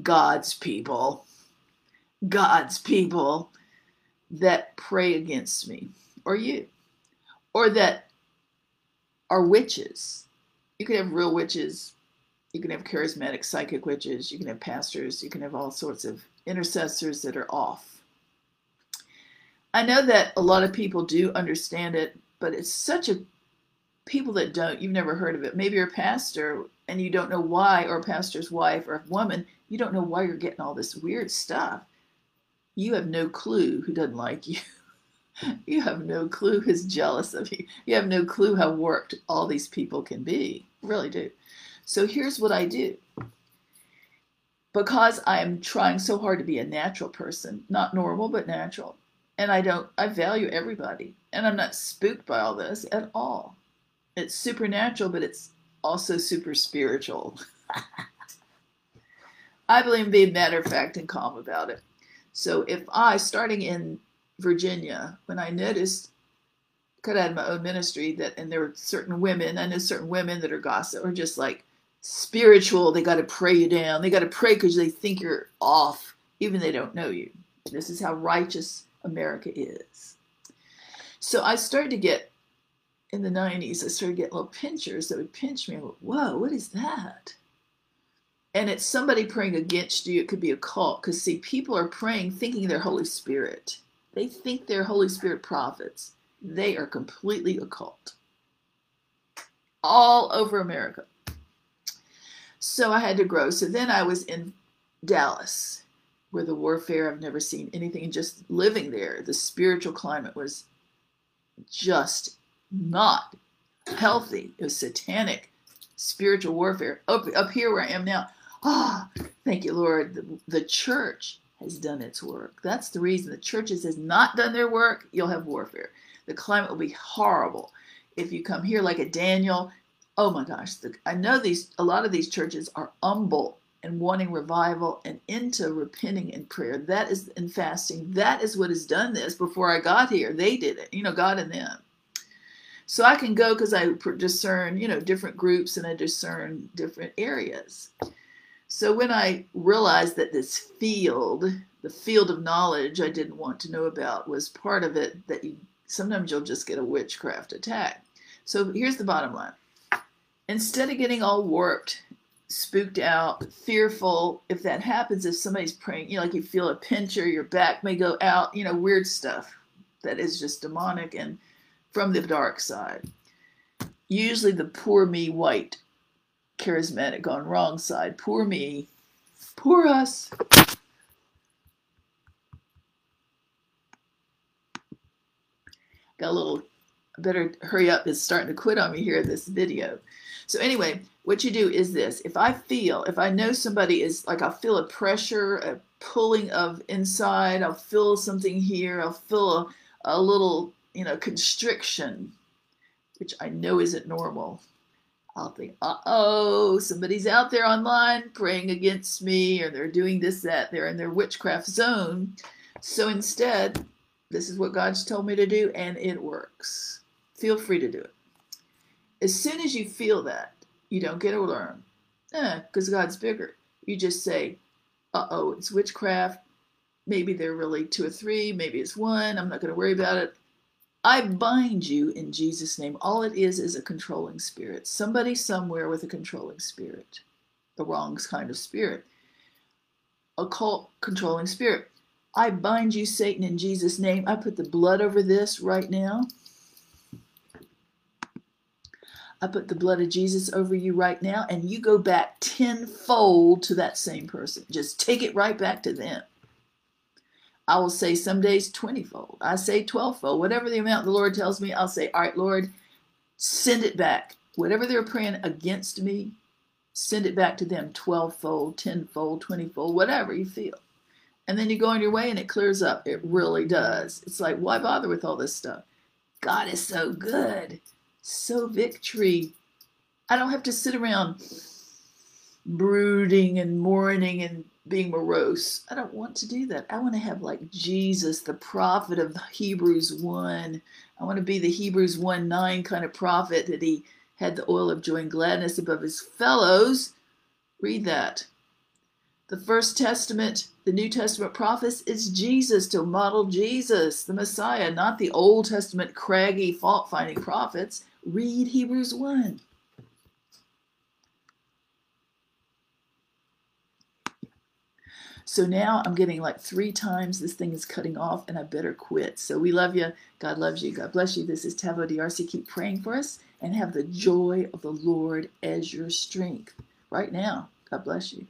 God's people, God's people that pray against me, or you, or that are witches. You can have real witches. You can have charismatic psychic witches. You can have pastors. You can have all sorts of intercessors that are off. I know that a lot of people do understand it, but it's such a people that don't, you've never heard of it. Maybe you're a pastor and you don't know why, or a pastor's wife or a woman, you don't know why you're getting all this weird stuff. You have no clue who doesn't like you. you have no clue who's jealous of you. You have no clue how warped all these people can be. Really do. So here's what I do. Because I am trying so hard to be a natural person, not normal, but natural, and I don't, I value everybody, and I'm not spooked by all this at all. It's supernatural, but it's also super spiritual. I believe in being matter of fact and calm about it. So if I, starting in Virginia when I noticed, because I had my own ministry, that and there were certain women, I know certain women that are gossip or just like spiritual. They got to pray you down. They got to pray because they think you're off, even they don't know you. This is how righteous America is. So I started to get in the 90s, I started getting little pinchers that would pinch me. I went, Whoa, what is that? And it's somebody praying against you. It could be a cult. Because, see, people are praying thinking they're Holy Spirit. They think they're Holy Spirit prophets. They are completely occult. All over America. So I had to grow. So then I was in Dallas, where the warfare, I've never seen anything. Just living there, the spiritual climate was just not healthy. It was satanic spiritual warfare. Up, up here where I am now, ah, oh, thank you, Lord. The, the church has done its work. That's the reason the churches has not done their work, you'll have warfare. The climate will be horrible. If you come here like a Daniel, oh my gosh, the, I know these a lot of these churches are humble and wanting revival and into repenting and prayer. That is in fasting. That is what has done this before I got here. They did it, you know, God and them. So I can go because I discern, you know, different groups and I discern different areas. So when I realized that this field, the field of knowledge I didn't want to know about, was part of it, that you sometimes you'll just get a witchcraft attack. So here's the bottom line. Instead of getting all warped, spooked out, fearful, if that happens, if somebody's praying, you know, like you feel a pinch or your back may go out, you know, weird stuff that is just demonic and from the dark side. Usually the poor me white charismatic on wrong side. Poor me. Poor us. Got a little, better hurry up. It's starting to quit on me here, this video. So anyway, what you do is this. If I feel, if I know somebody is like, I'll feel a pressure, a pulling of inside, I'll feel something here, I'll feel a, a little, you know, constriction, which I know isn't normal. I'll think, uh oh, somebody's out there online praying against me, or they're doing this, that, they're in their witchcraft zone. So instead, this is what God's told me to do, and it works. Feel free to do it. As soon as you feel that, you don't get alarmed, eh, because God's bigger. You just say, uh oh, it's witchcraft. Maybe they're really two or three, maybe it's one. I'm not going to worry about it. I bind you in Jesus' name. All it is is a controlling spirit. Somebody somewhere with a controlling spirit, the wrong kind of spirit, a cult controlling spirit. I bind you, Satan, in Jesus' name. I put the blood over this right now. I put the blood of Jesus over you right now, and you go back tenfold to that same person. Just take it right back to them. I will say some days 20 fold. I say 12 fold. Whatever the amount the Lord tells me, I'll say, All right, Lord, send it back. Whatever they're praying against me, send it back to them 12 fold, 10 fold, 20 fold, whatever you feel. And then you go on your way and it clears up. It really does. It's like, why bother with all this stuff? God is so good, so victory. I don't have to sit around brooding and mourning and being morose. I don't want to do that. I want to have like Jesus, the prophet of Hebrews 1. I want to be the Hebrews 1 9 kind of prophet that he had the oil of joy and gladness above his fellows. Read that. The First Testament, the New Testament prophets is Jesus to model Jesus, the Messiah, not the Old Testament craggy fault finding prophets. Read Hebrews 1. So now I'm getting like three times this thing is cutting off and I better quit. So we love you. God loves you. God bless you. This is Taveau D'Arcy. Keep praying for us and have the joy of the Lord as your strength right now. God bless you.